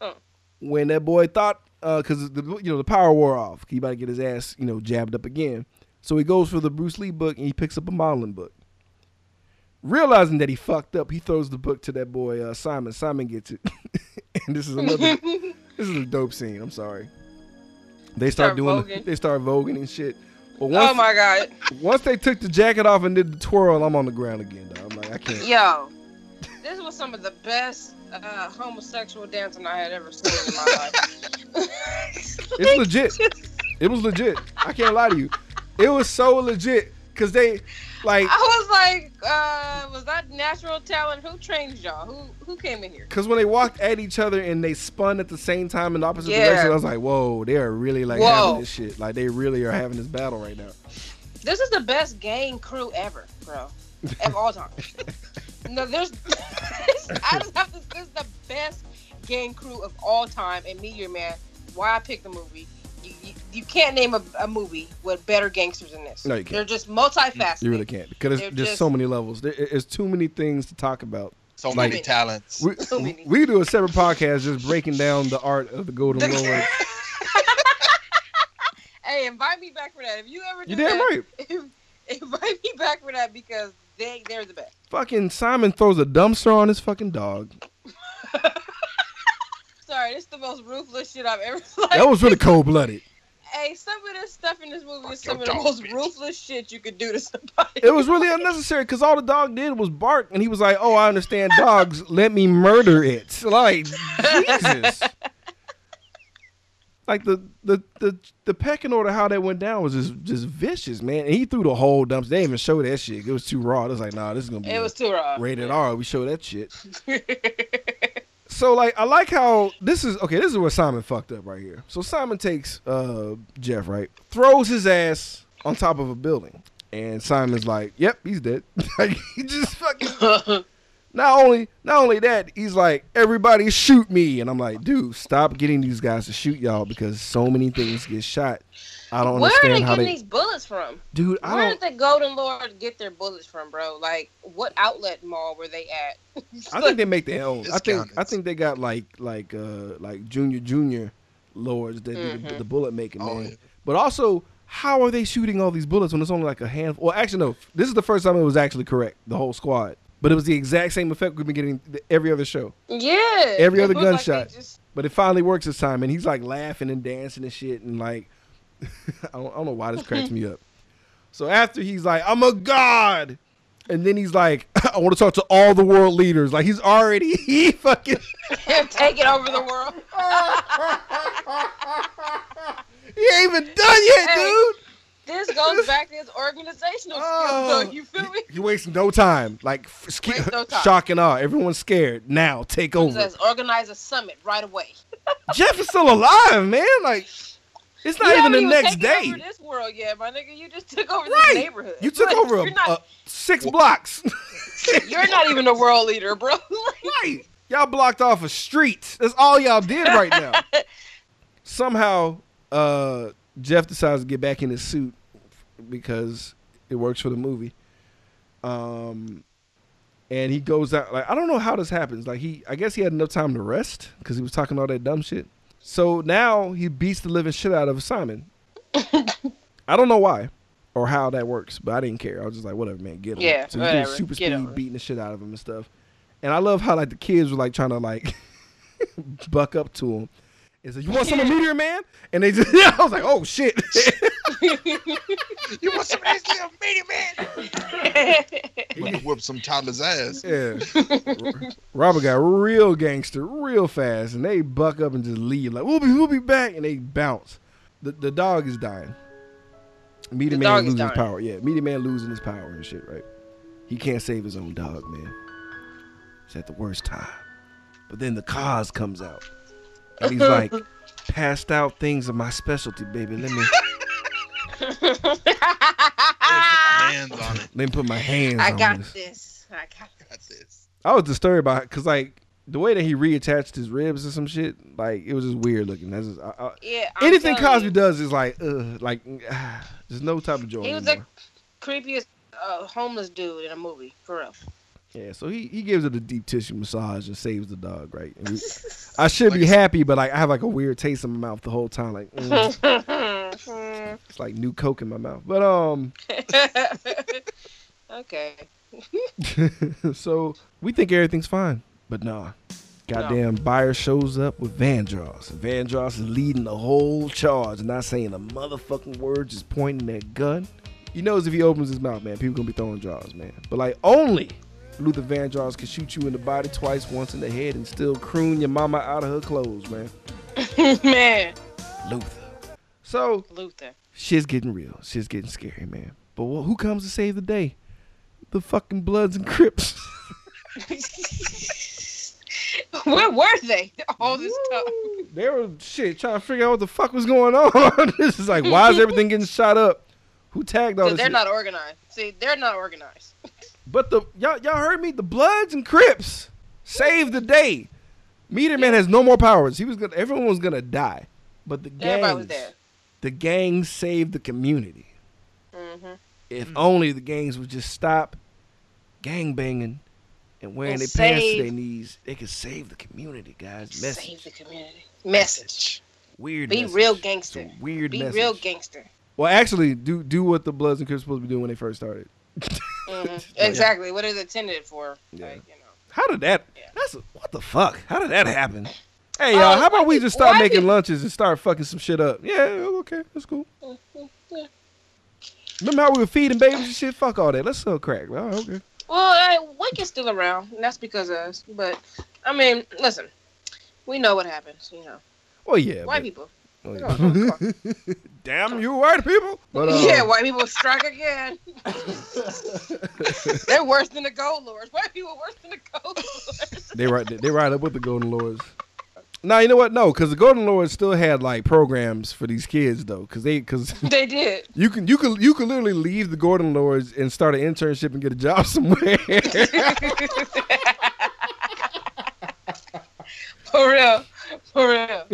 Oh. When that boy thought, uh, because, the you know, the power wore off. He about to get his ass, you know, jabbed up again. So he goes for the Bruce Lee book and he picks up a modeling book. Realizing that he fucked up, he throws the book to that boy uh, Simon. Simon gets it, <laughs> and this is another. <laughs> this is a dope scene. I'm sorry. They start, Start doing. voguing. they start voguing and shit. But once, Oh my God. once they took the jacket off and did the twirl, I'm on the ground again. Dog. I'm like, I can't. Yo. This was some of the best uh, homosexual dancing I had ever seen in my life. It's <laughs> legit. It was legit. I can't lie to you. It was so legit because they, like, I was like, uh, was that natural talent? Who trained y'all? Who who came in here? Because when they walked at each other and they spun at the same time in the opposite Yeah. direction, I was like, whoa, they are really like Whoa. having this shit. Like they really are having this battle right now. This is the best gang crew ever, bro, of all time. <laughs> no, there's. <laughs> I just have to. This is the best gang crew of all time, and Meteor Man. Why I picked the movie. You, you, you can't name a, a movie with better gangsters than this. No, you can't. They're just multifaceted. You really can't because there's just- so many levels. There, there's too many things to talk about. So Like- many talents. We, So many. we do a separate podcast just breaking down the art of the Golden <laughs> Lord. Hey, invite me back for that. If you ever do You damn that, right. <laughs> invite me back for that because they they're the best. Fucking Simon throws a dumpster on his fucking dog. <laughs> Sorry, this is the most ruthless shit I've ever. Like, That was really cold blooded. Hey, some of this stuff in this movie is some of your the most bitch. ruthless shit you could do to somebody. It was really unnecessary because all the dog did was bark, and he was like, "Oh, I understand dogs. Let me murder it." Like Jesus. Like the, the the the pecking order, how that went down was just just vicious, man. And he threw the whole dumpster. They didn't even show that shit. It was too raw. It was like, nah, this is gonna be It was too raw. rated R. We show that shit. <laughs> So like I like how this is okay, this is where Simon fucked up right here. So Simon takes uh Jeff, right? Throws his ass on top of a building. And Simon's like, Yep, he's dead. <laughs> like he just fucking <laughs> not only not only that, he's like, Everybody shoot me. And I'm like, dude, stop getting these guys to shoot y'all because so many things get shot. I don't Where are they how getting they these bullets from? Dude, I Where don't did the Golden Lord get their bullets from, bro? Like, what outlet mall were they at? <laughs> I think they make their own. I think I think they got like like uh like junior junior lords that do the, the bullet making Oh, man. yeah. But also, how are they shooting all these bullets when it's only like a handful? Well, actually, no. This is the first time it was actually correct. The whole squad, but it was the exact same effect we've been getting every other show. yeah. Every other looked like gunshot. just- But it finally works this time, and he's like laughing and dancing and shit, and like <laughs> I, don't, I don't know why this cracks me up. <laughs> So after he's like, "I'm a god," and then he's like, <laughs> "I want to talk to all the world leaders." Like he's already he fucking taking over the world. he ain't even done yet, Hey. dude. This goes back to his organizational Oh. skills, though. You feel me? He wasting no time. Like Waste no time. shock and awe. Everyone's scared. Now take over. Says organize a summit right away. Jeff is still alive, man. Like it's not You even haven't the even next taken day. Over this world, yeah, my nigga. You just took over Right. this neighborhood. You took Like, over a, You're not, a six blocks. <laughs> you're not even a world leader, bro. <laughs> right. Y'all blocked off a street. That's all y'all did right now. <laughs> Somehow, uh, Jeff decides to get back in his suit because it works for the movie. Um, and he goes out. Like I don't know how this happens. Like he, I guess he had enough time to rest because he was talking all that dumb shit. So now he beats the living shit out of Simon. <laughs> I don't know why or how that works, but I didn't care. I was just like, whatever, man, get him. Yeah, so he's doing super get speed, beating the shit out of him and stuff. And I love how like the kids were like trying to like <laughs> buck up to him. It's like, you want some of Meteor Man? And they just, <laughs> yeah, I was like, oh shit. You want some of this little meaty man? <laughs> I'm gonna some toddler's ass. yeah. Robert got real gangster, real fast, and they buck up and just leave. Like, we'll be, we'll be back, and they bounce. The the dog is dying. Meteor The Man losing his power. Yeah, Meteor Man losing his power and shit. Right. He can't save his own dog, man. It's at the worst time. But then the cause comes out, and he's like, "Passed out things are my specialty, baby. Let me Hands on it. let me put my hands I on got this." this. I got Got this. I was disturbed by it because like the way that he reattached his ribs or some shit, like it was just weird looking. That's just, I, I, Yeah. I'm anything Cosby you, does is like, uh, like <sighs> there's no type of joy He was the anymore. creepiest uh, homeless dude in a movie, for real. Yeah, so he, he gives it a deep tissue massage and saves the dog, right? We- <laughs> I should be happy, but like I have like a weird taste in my mouth the whole time, like mm, <laughs> it's like new coke in my mouth. But um, <laughs> okay. so we think everything's fine, but nah. Goddamn buyer shows up with Vandross. Vandross is leading the whole charge, not saying a motherfucking word, just pointing that gun. He knows if he opens his mouth, man, people gonna be throwing jaws, man. But like only Luther Vandross can shoot you in the body twice, once in the head, and still croon your mama out of her clothes, man. <laughs> Man, Luther. So Luther. shit's getting real. Shit's getting scary, man. But well, who comes to save the day? The fucking Bloods and Crips. <laughs> Where were they all this time? They were shit trying to figure out what the fuck was going on. <laughs> this is like, why is everything getting shot up? Who tagged all Because this? they're shit? not organized. See, they're not organized. But the y'all y'all heard me. The Bloods and Crips saved the day. Meteor Man has no more powers. He was gonna. Everyone was gonna die. But the gangs, was there. the gangs saved the community. hmm If only the gangs would just stop gang banging and wearing And their pants to their knees, they could save the community, guys. Message. Save the community. Message. Weird. Be message. real gangster. weird Be message. real gangster. well, actually, do do what the Bloods and Crips supposed to be doing when they first started. <laughs> hmm Exactly. What is it intended for? Yeah. Like, you know. How did that? Yeah. That's a, what the fuck. How did that happen? Hey y'all, Oh, how about we just start making did- lunches and start fucking some shit up? Yeah, okay, that's cool. Yeah. <laughs> Remember how we were feeding babies and shit? Fuck all that. Let's sell crack. All right, okay. Well, uh, Wake is still around, and that's because of us. But I mean, listen, we know what happens. You know, Well, yeah. white but- people. Oh, Come on, yeah. come <laughs> Damn you, white people. But, uh, yeah, white people strike again. <laughs> They're worse than the gold lords. White people are worse than the gold lords. they right. They right up with the Golden Lords. Now you know what? No, because the Golden Lords still had like programs for these kids though, because they because <laughs> they did. you can you can you can literally leave the Golden Lords and start an internship and get a job somewhere. For real. For real.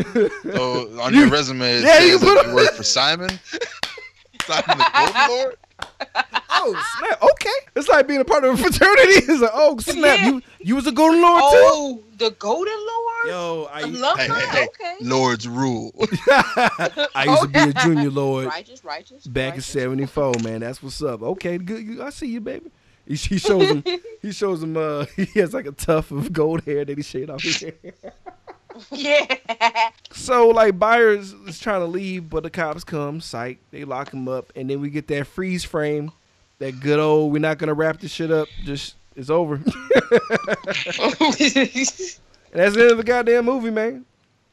So <laughs> on You- your resume, it yeah, you says put that you work <laughs> for Simon. Simon the Golden Lord. oh snap! Okay, it's like being a part of a fraternity. <laughs> It's like oh snap! Yeah. You you was a Golden Lord too? Oh, the golden lord? too. Yo, I Alumni? Hey, hey, hey. Okay. Lord's rule. I used to be a junior lord Righteous, righteous. back in '74. Man, that's what's up. Okay, good. I see you, baby. He, he shows him. he shows him. Uh, he has like a tuft of gold hair that he shaved off his hair. <laughs> Yeah. So like Byers is trying to leave, but the cops come, psych, they lock him up, and then we get that freeze frame, that good old we're not gonna wrap this shit up, just it's over. <laughs> and that's the end of the goddamn movie, man.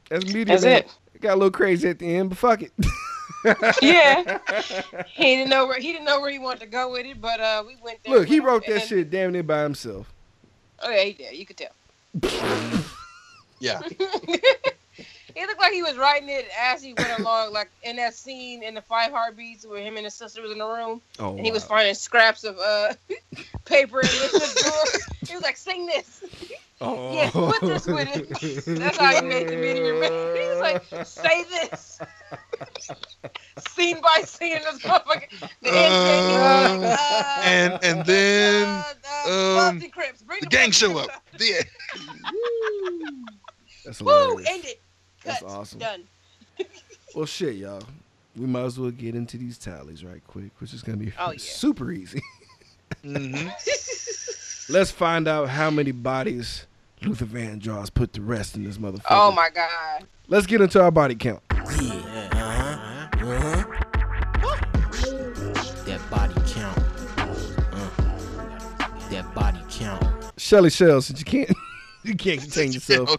That's media. That's man. it. It got a little crazy at the end, but fuck it. <laughs> yeah. He didn't know where he didn't know where he wanted to go with it, but uh, we went there. Look, he wrote that shit damn near by himself. Oh yeah, he did. You could tell. Yeah. <laughs> He looked like he was writing it as he went along, like in that scene in the Five Heartbeats where him and his sister was in the room, Oh, and he was finding scraps of uh <laughs> paper in his <laughs> drawer. He was like, "Sing this." Oh. Yeah, put this with it. That's how he made the video. Remember? He was like, "Say this." scene by scene, in this motherfucker. The end Uh, uh, and- and then, uh, uh, um, Crips. Bring The gang show and up. Crips Yeah. That's Woo! End it. That's awesome. Done. <laughs> Well, shit, y'all. We might as well get into these tallies right quick, which is gonna be Oh, yeah. <laughs> super easy. hmm <laughs> Let's find out how many bodies Luther Vandross put to rest in this motherfucker. Oh my god. Let's get into our body count. That body count. Uh, that body count. Shelly Shell, since you can't you can't contain yourself.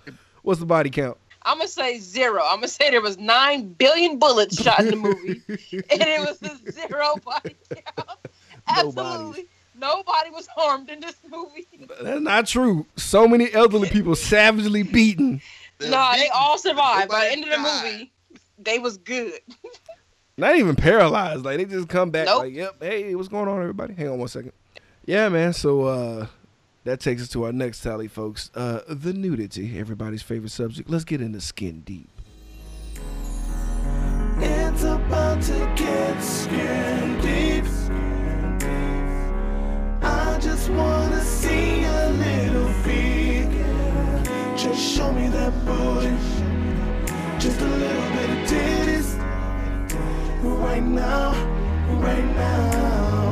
Okay. What's the body count? I'm gonna say zero. I'm gonna say there was nine billion bullets shot in the movie, <laughs> and it was a zero body count. Absolutely, nobody was harmed in this movie. That's not true. So many elderly people savagely beaten. They're nah, they all survived. By the end of the died. movie, they was good. Not even paralyzed. Like they just come back Nope. like, yep, hey, what's going on, everybody? Hang on one second. Yeah, man. So uh that takes us to our next tally, folks. Uh the nudity, everybody's favorite subject. Let's get into skin deep. It's about to get skin deep. I just wanna see a little. Just show me that booty. Just a little bit of titties. Right now, right now.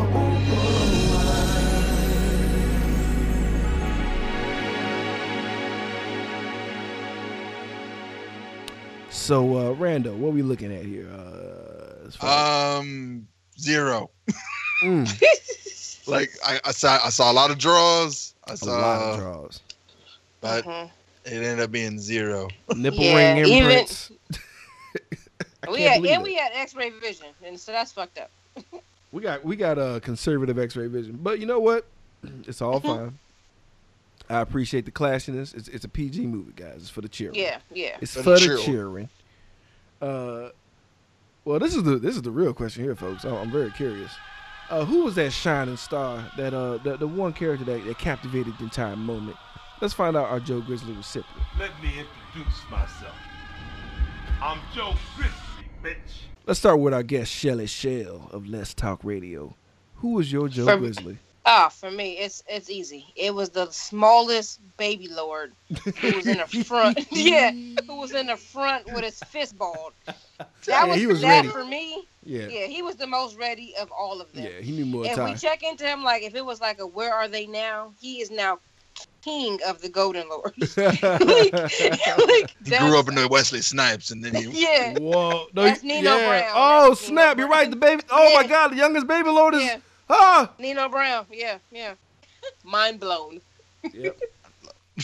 So uh Rando, what are we looking at here? Uh, as Um, zero. Mm, <laughs> Like I, I saw, I saw a lot of draws. I a saw, a lot of draws. but Mhm. it ended up being zero. <laughs> Nipple Yeah, ring imprints. <laughs> I We had and it. we had X-ray vision, and so that's fucked up. We got we got a conservative X-ray vision, but you know what? <clears throat> It's all Mm-hmm. fine. I appreciate the classiness. It's, it's a PG movie, guys. It's for the children. Yeah, yeah. It's For for the the children. children. Uh, well, this is the this is the real question here, folks. I'm, I'm very curious. Uh, who was that shining star? That uh, the, the one character that, that captivated the entire moment. Let's find out our Joe Grizzly recipient. Let me introduce myself. I'm Joe Grizzly, bitch. Let's start with our guest Shelly Shell of Let's Talk Radio. Who was your Joe For- Grizzly? Ah, for me, it's it's easy. It was the smallest baby lord who was in the front. <laughs> yeah, who was in the front with his fist balled. <laughs> That Yeah, was, he was that ready. for me. Yeah, Yeah, he was the most ready of all of them. yeah, he knew more if we check into him, like if it was like a where are they now, he is now king of the Golden Lords. like, <laughs> like, He grew that's- up into Wesley Snipes, and then he Yeah, Whoa, no, That's Nino yeah. Brown. Oh That's Nino snap! You're Brown. right. The baby. Oh my God, the youngest baby lord is yeah, ah. Nino Brown. Yeah, yeah. Mind blown. Yep. <laughs>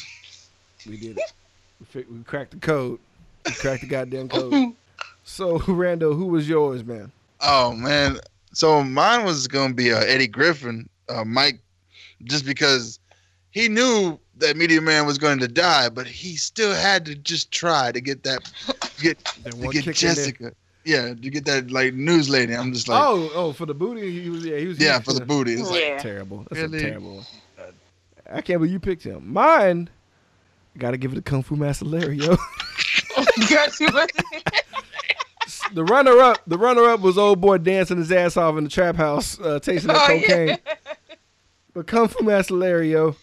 we did it. We, fi- we cracked the code. We cracked the goddamn code. So, Rando, who was yours, man? Oh man, so mine was gonna be uh, Eddie Griffin, uh, Mike, just because he knew that Meteor Man was going to die, but he still had to just try to get that get That to one get kick in. Jessica. Yeah, to get that like news lady. I'm just like, oh, oh, for the booty. He was. Yeah, he was. yeah, for the kinda booty. It's like, Yeah. Terrible. That's Really? a terrible one. I can't believe you picked him. Mine. Got to give it to Kung Fu Master Larry, yo. <laughs> the runner up, the runner up was old boy dancing his ass off in the trap house, uh, tasting that Oh, yeah. cocaine. But Kung Fu Master Larry, yo,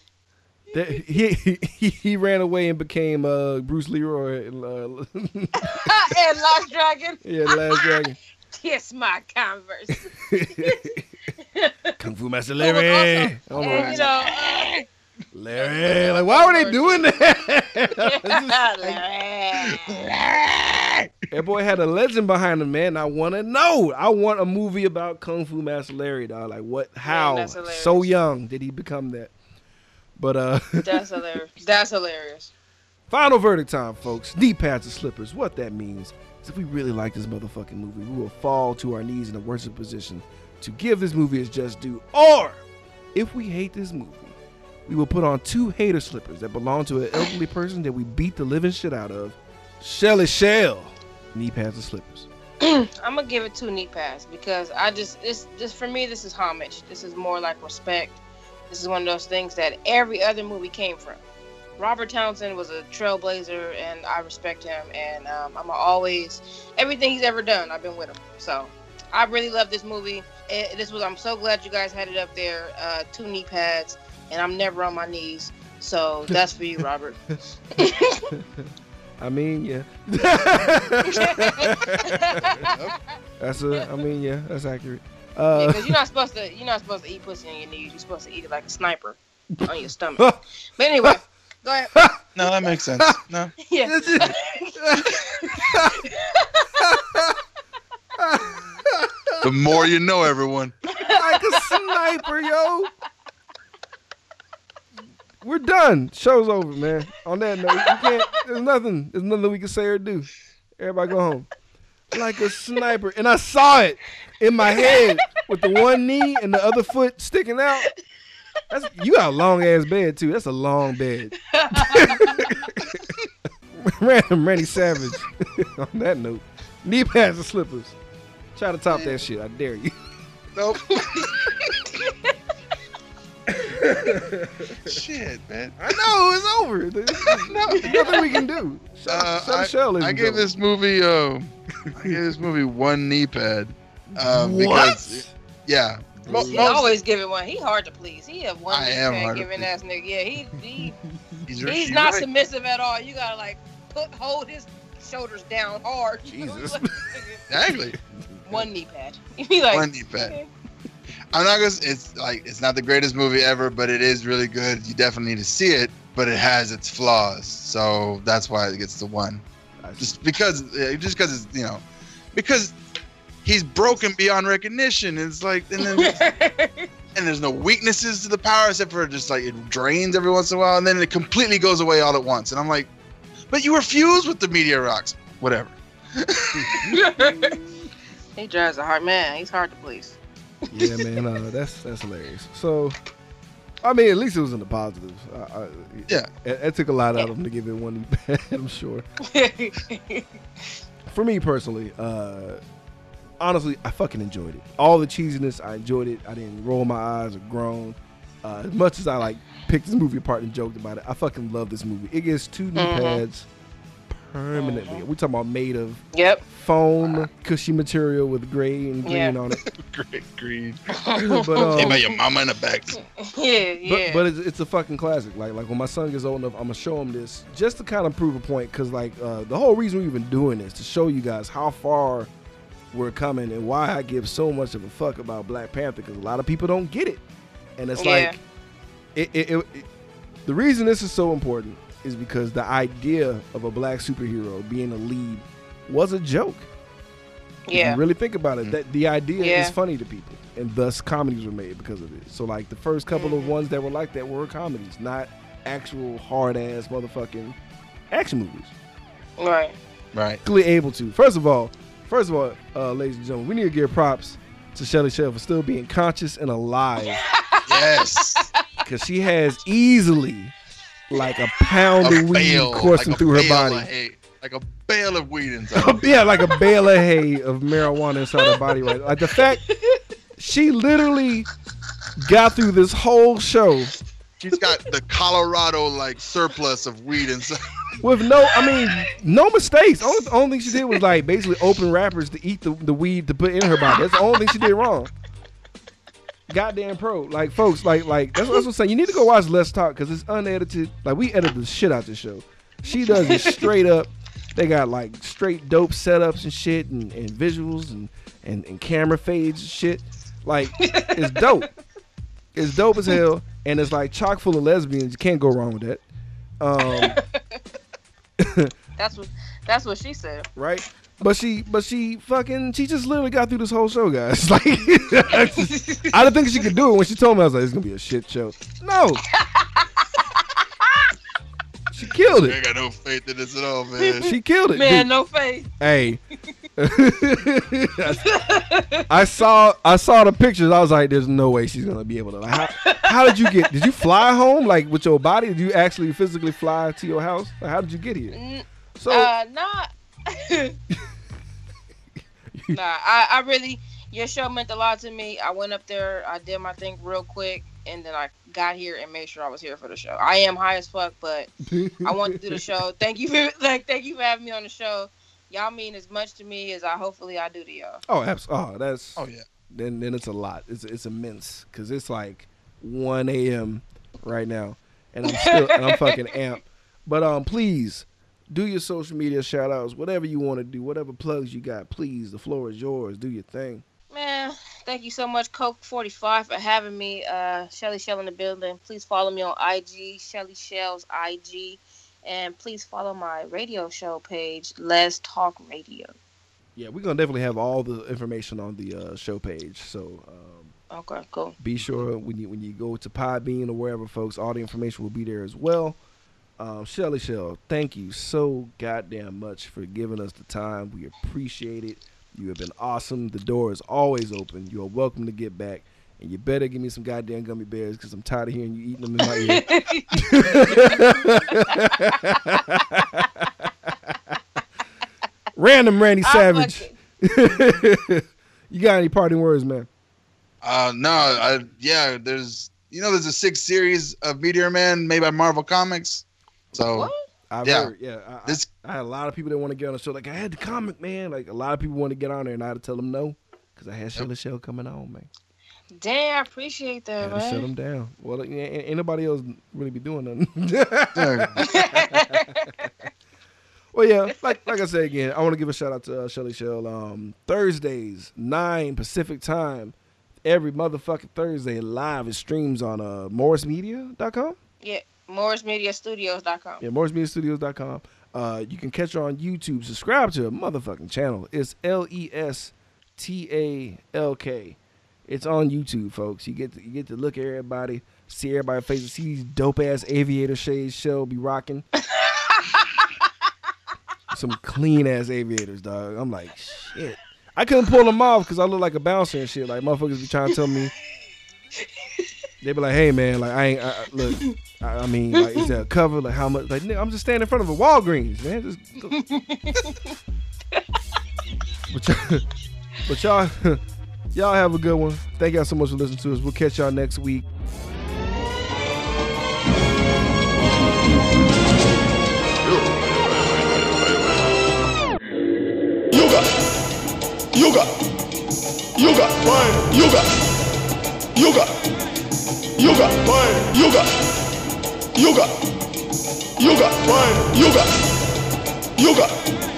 that, he, he he ran away and became uh, Bruce Leroy. in, Uh, <laughs> and Lost Dragon. <laughs> yeah, Last Dragon. <laughs> Kiss my Converse. Kung Fu Master Larry. Oh, and my you God. know, Larry. Like, why were they doing that? Larry. That boy had a legend behind him, man. I want to know. I want a movie about Kung Fu Master Larry, dog. Like, what? How? so young did he become that? But uh, <laughs> That's hilarious. That's hilarious. final verdict time, folks. Knee pads and slippers. What that means is if we really like this motherfucking movie, we will fall to our knees in a worship position to give this movie its just due. Or if we hate this movie, we will put on two hater slippers that belong to an elderly <sighs> person that we beat the living shit out of. Shelly Shell. Knee pads and slippers. <clears throat> I'm gonna give it two knee pads because I just this this for me this is homage. This is more like respect. This is one of those things that every other movie came from. Robert Townsend was a trailblazer, and I respect him. And um, I'm always everything he's ever done. I've been with him, so I really love this movie. It, this was I'm so glad you guys had it up there. Uh, two knee pads, and I'm never on my knees. So that's for you, Robert. <laughs> I mean, yeah. <laughs> that's a. I mean, yeah, that's accurate. Uh, because you're not supposed to you're not supposed to eat pussy on your knees. You're supposed to eat it like a sniper on your stomach. <laughs> but anyway, <laughs> go ahead. no, that makes sense. No, <laughs> Yeah. the more you know, everyone. like a sniper, yo. We're done. Show's over, man. On that note, you can't. There's nothing. There's nothing we can say or do. Everybody go home. Like a sniper, and I saw it in my head with the one knee and the other foot sticking out. That's you got a long ass bed too. That's a long bed. <laughs> Random Randy Savage. <laughs> On that note, knee pads and slippers. Try to top that shit. I dare you. Nope. <laughs> Shit, man. I know it's over. There's nothing we can do. Shut, Uh, shut I, I gave this movie. Uh, I gave this movie one knee pad. Um, Because, yeah. Mo- He most- always give it one. He hard to please. He have one I am hard to giving please. ass nigga. Yeah, he, he <laughs> he's, he's not right. submissive at all. You gotta like put hold his shoulders down hard. <laughs> Jesus. <laughs> Exactly. one knee pad. You be like One knee pad. okay. I'm not gonna. It's like it's not the greatest movie ever, but it is really good. You definitely need to see it, but it has its flaws, so that's why it gets the one. Just because, uh, just because it's you know, because he's broken beyond recognition. It's like, and then <laughs> and there's no weaknesses to the power except for just like it drains every once in a while, and then it completely goes away all at once. And I'm like, but you were fused with the meteor rocks, whatever. <laughs> he drives a hard man. He's hard to please. yeah, man. Uh, that's that's hilarious. So, I mean, at least it was in the positives. I, I, Yeah. It, it took a lot out of him to give it one <laughs> bad. I'm sure. For me personally, uh, honestly, I fucking enjoyed it. All the cheesiness, I enjoyed it. I didn't roll my eyes or groan. Uh, as much as I like picked this movie apart and joked about it, I fucking love this movie. It gets two knee Mhm. pads permanently. We talking about made of Yep. foam, cushy material with gray and green Yeah. on it. <laughs> Great green. <laughs> but Hey, um, man, your mama in the back. <laughs> Yeah, but, yeah. but it's, it's a fucking classic. Like like when my son gets old enough, I'm gonna show him this just to kind of prove a point. Cause like uh, the whole reason we're even doing this to show you guys how far we're coming and why I give so much of a fuck about Black Panther. Cause a lot of people don't get it, and it's Yeah. like it, it, it, it- The reason this is so important is because the idea of a black superhero being a lead was a joke. If yeah. you really think about it, mm. that the idea Yeah. is funny to people, and thus comedies were made because of it. So like the first couple of mm-hmm. ones that were like that were comedies, not actual hard ass motherfucking action movies. Right. Right. Clearly able to. First of all, first of all, uh, ladies and gentlemen, we need to give props to Shelly Shell for still being conscious and alive <laughs> Yes. because she has easily like a pound a of weed bale, coursing like through her body. hay, like a bale of weed inside. <laughs> yeah, like a bale of hay of marijuana inside her body, right? Like the fact she literally got through this whole show She's got the Colorado like surplus of weed inside. with no, I mean, no mistakes. Only, the only thing she did was like basically open wrappers to eat the, the weed to put in her body. That's the only thing she did wrong. Goddamn pro, like folks, like like that's, that's what I'm saying. You need to go watch Let's Talk because it's unedited. Like we edit the shit out the show. She does it straight up. They got like straight dope setups and shit, and, and visuals and, and and camera fades and shit. Like it's dope. It's dope as hell, and it's like chock full of lesbians. You can't go wrong with that. Um, <laughs> That's what that's what she said. right? But she, but she fucking, she just literally got through this whole show, guys. <laughs> Like, I didn't think she could do it when she told me. I was like, it's gonna be a shit show. No, <laughs> she killed I it. ain't got no faith in this at all, man. She killed it. Man, Dude, no faith. Hey, <laughs> I saw, I saw the pictures. I was like, there's no way she's gonna be able to. Like, how, how did you get? Did you fly home like with your body? Did you actually physically fly to your house? Like, how did you get here? So. uh, not. <laughs> nah, I, I really, your show meant a lot to me. I went up there, I did my thing real quick, and then I got here and made sure I was here for the show. I am high as fuck, but I want to do the show. <laughs> Thank you for like, thank you for having me on the show. Y'all mean as much to me as I hopefully I do to y'all. Oh, abs- oh, that's Oh yeah. then then it's a lot. It's it's immense because it's like 1 a.m. right now, and I'm still and I'm fucking <laughs> amped. But um, please do your social media shout outs, whatever you want to do, whatever plugs you got. Please, the floor is yours. Do your thing. Man, thank you so much, Cult 45, for having me. Uh, Shelly Shell in the building. Please follow me on IG, Shelly Shell's IG. And please follow my radio show page, Let's Talk Radio. Yeah, we're gonna definitely have all the information on the uh, show page. So um, Okay, cool. be sure when you when you go to Podbean or wherever, folks, all the information will be there as well. Um, Shelly Shell, thank you so goddamn much for giving us the time. We appreciate it. You have been awesome. The door is always open. You are welcome to get back. And you better give me some goddamn gummy bears because I'm tired of hearing you eating them in my ear. <laughs> Random Randy Savage. <laughs> you got any parting words, man? Uh no, I yeah, there's you know there's a six series of Meteor Man made by Marvel Comics. So What? I've Yeah. heard, yeah. I, This- I, I had a lot of people that want to get on the show. Like I had the comic, man. Like a lot of people want to get on there, and I had to tell them no because I had Shelly Shell coming on, man. Damn, I appreciate that, to shut them down. Well, ain't, ain't nobody else really be doing nothing. <laughs> well, yeah, like like I said again, I want to give a shout out to uh, Shelly Shell. Um, Thursdays, nine Pacific time, every motherfucking Thursday live. It streams on uh, MorrisMedia.com. yeah, MorrisMediaStudios.com. Yeah, MorrisMediaStudios.com. Uh, you can catch her on YouTube. Subscribe to her motherfucking channel. It's L E S T A L K. It's on YouTube, folks. You get to, you get to look at everybody, see everybody's faces, see these dope ass aviator shades Shell be rocking. <laughs> Some clean ass aviators, dog. I'm like, shit. I couldn't pull them off because I look like a bouncer and shit. Like motherfuckers be trying to tell me. They be like, "Hey man, like I ain't I, look. I, I mean, like is that a cover? Like how much? Like nigga, I'm just standing in front of a Walgreens, man. Just <laughs> but y'all, <laughs> but y'all, Y'all have a good one. Thank y'all so much for listening to us. We'll catch y'all next week. Yoga, yoga, yoga, fine, yoga, yoga, yoga, fine, yoga, yoga, yoga, fine, yoga, yoga. yoga.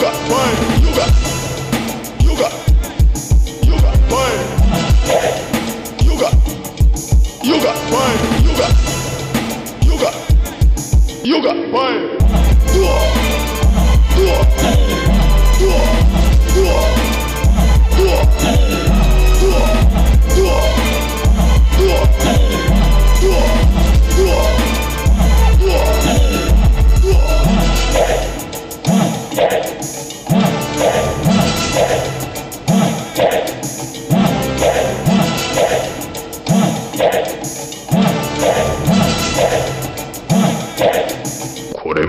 Yoga, yoga, yoga, yoga, yoga, yoga, yoga,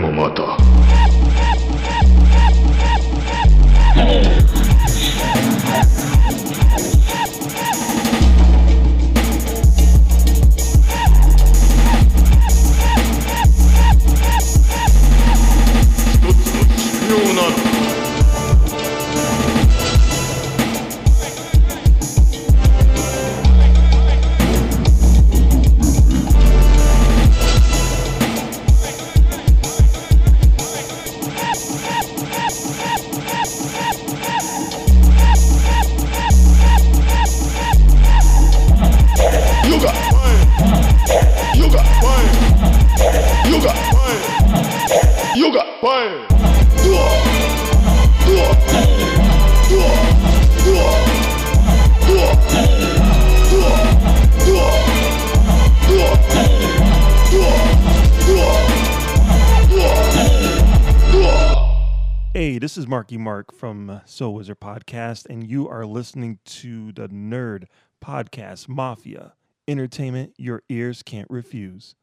もまた。This is Marky Mark from uh, Soul Wizard Podcast, and you are listening to the Nerd Podcast Mafia Entertainment Your Ears Can't Refuse.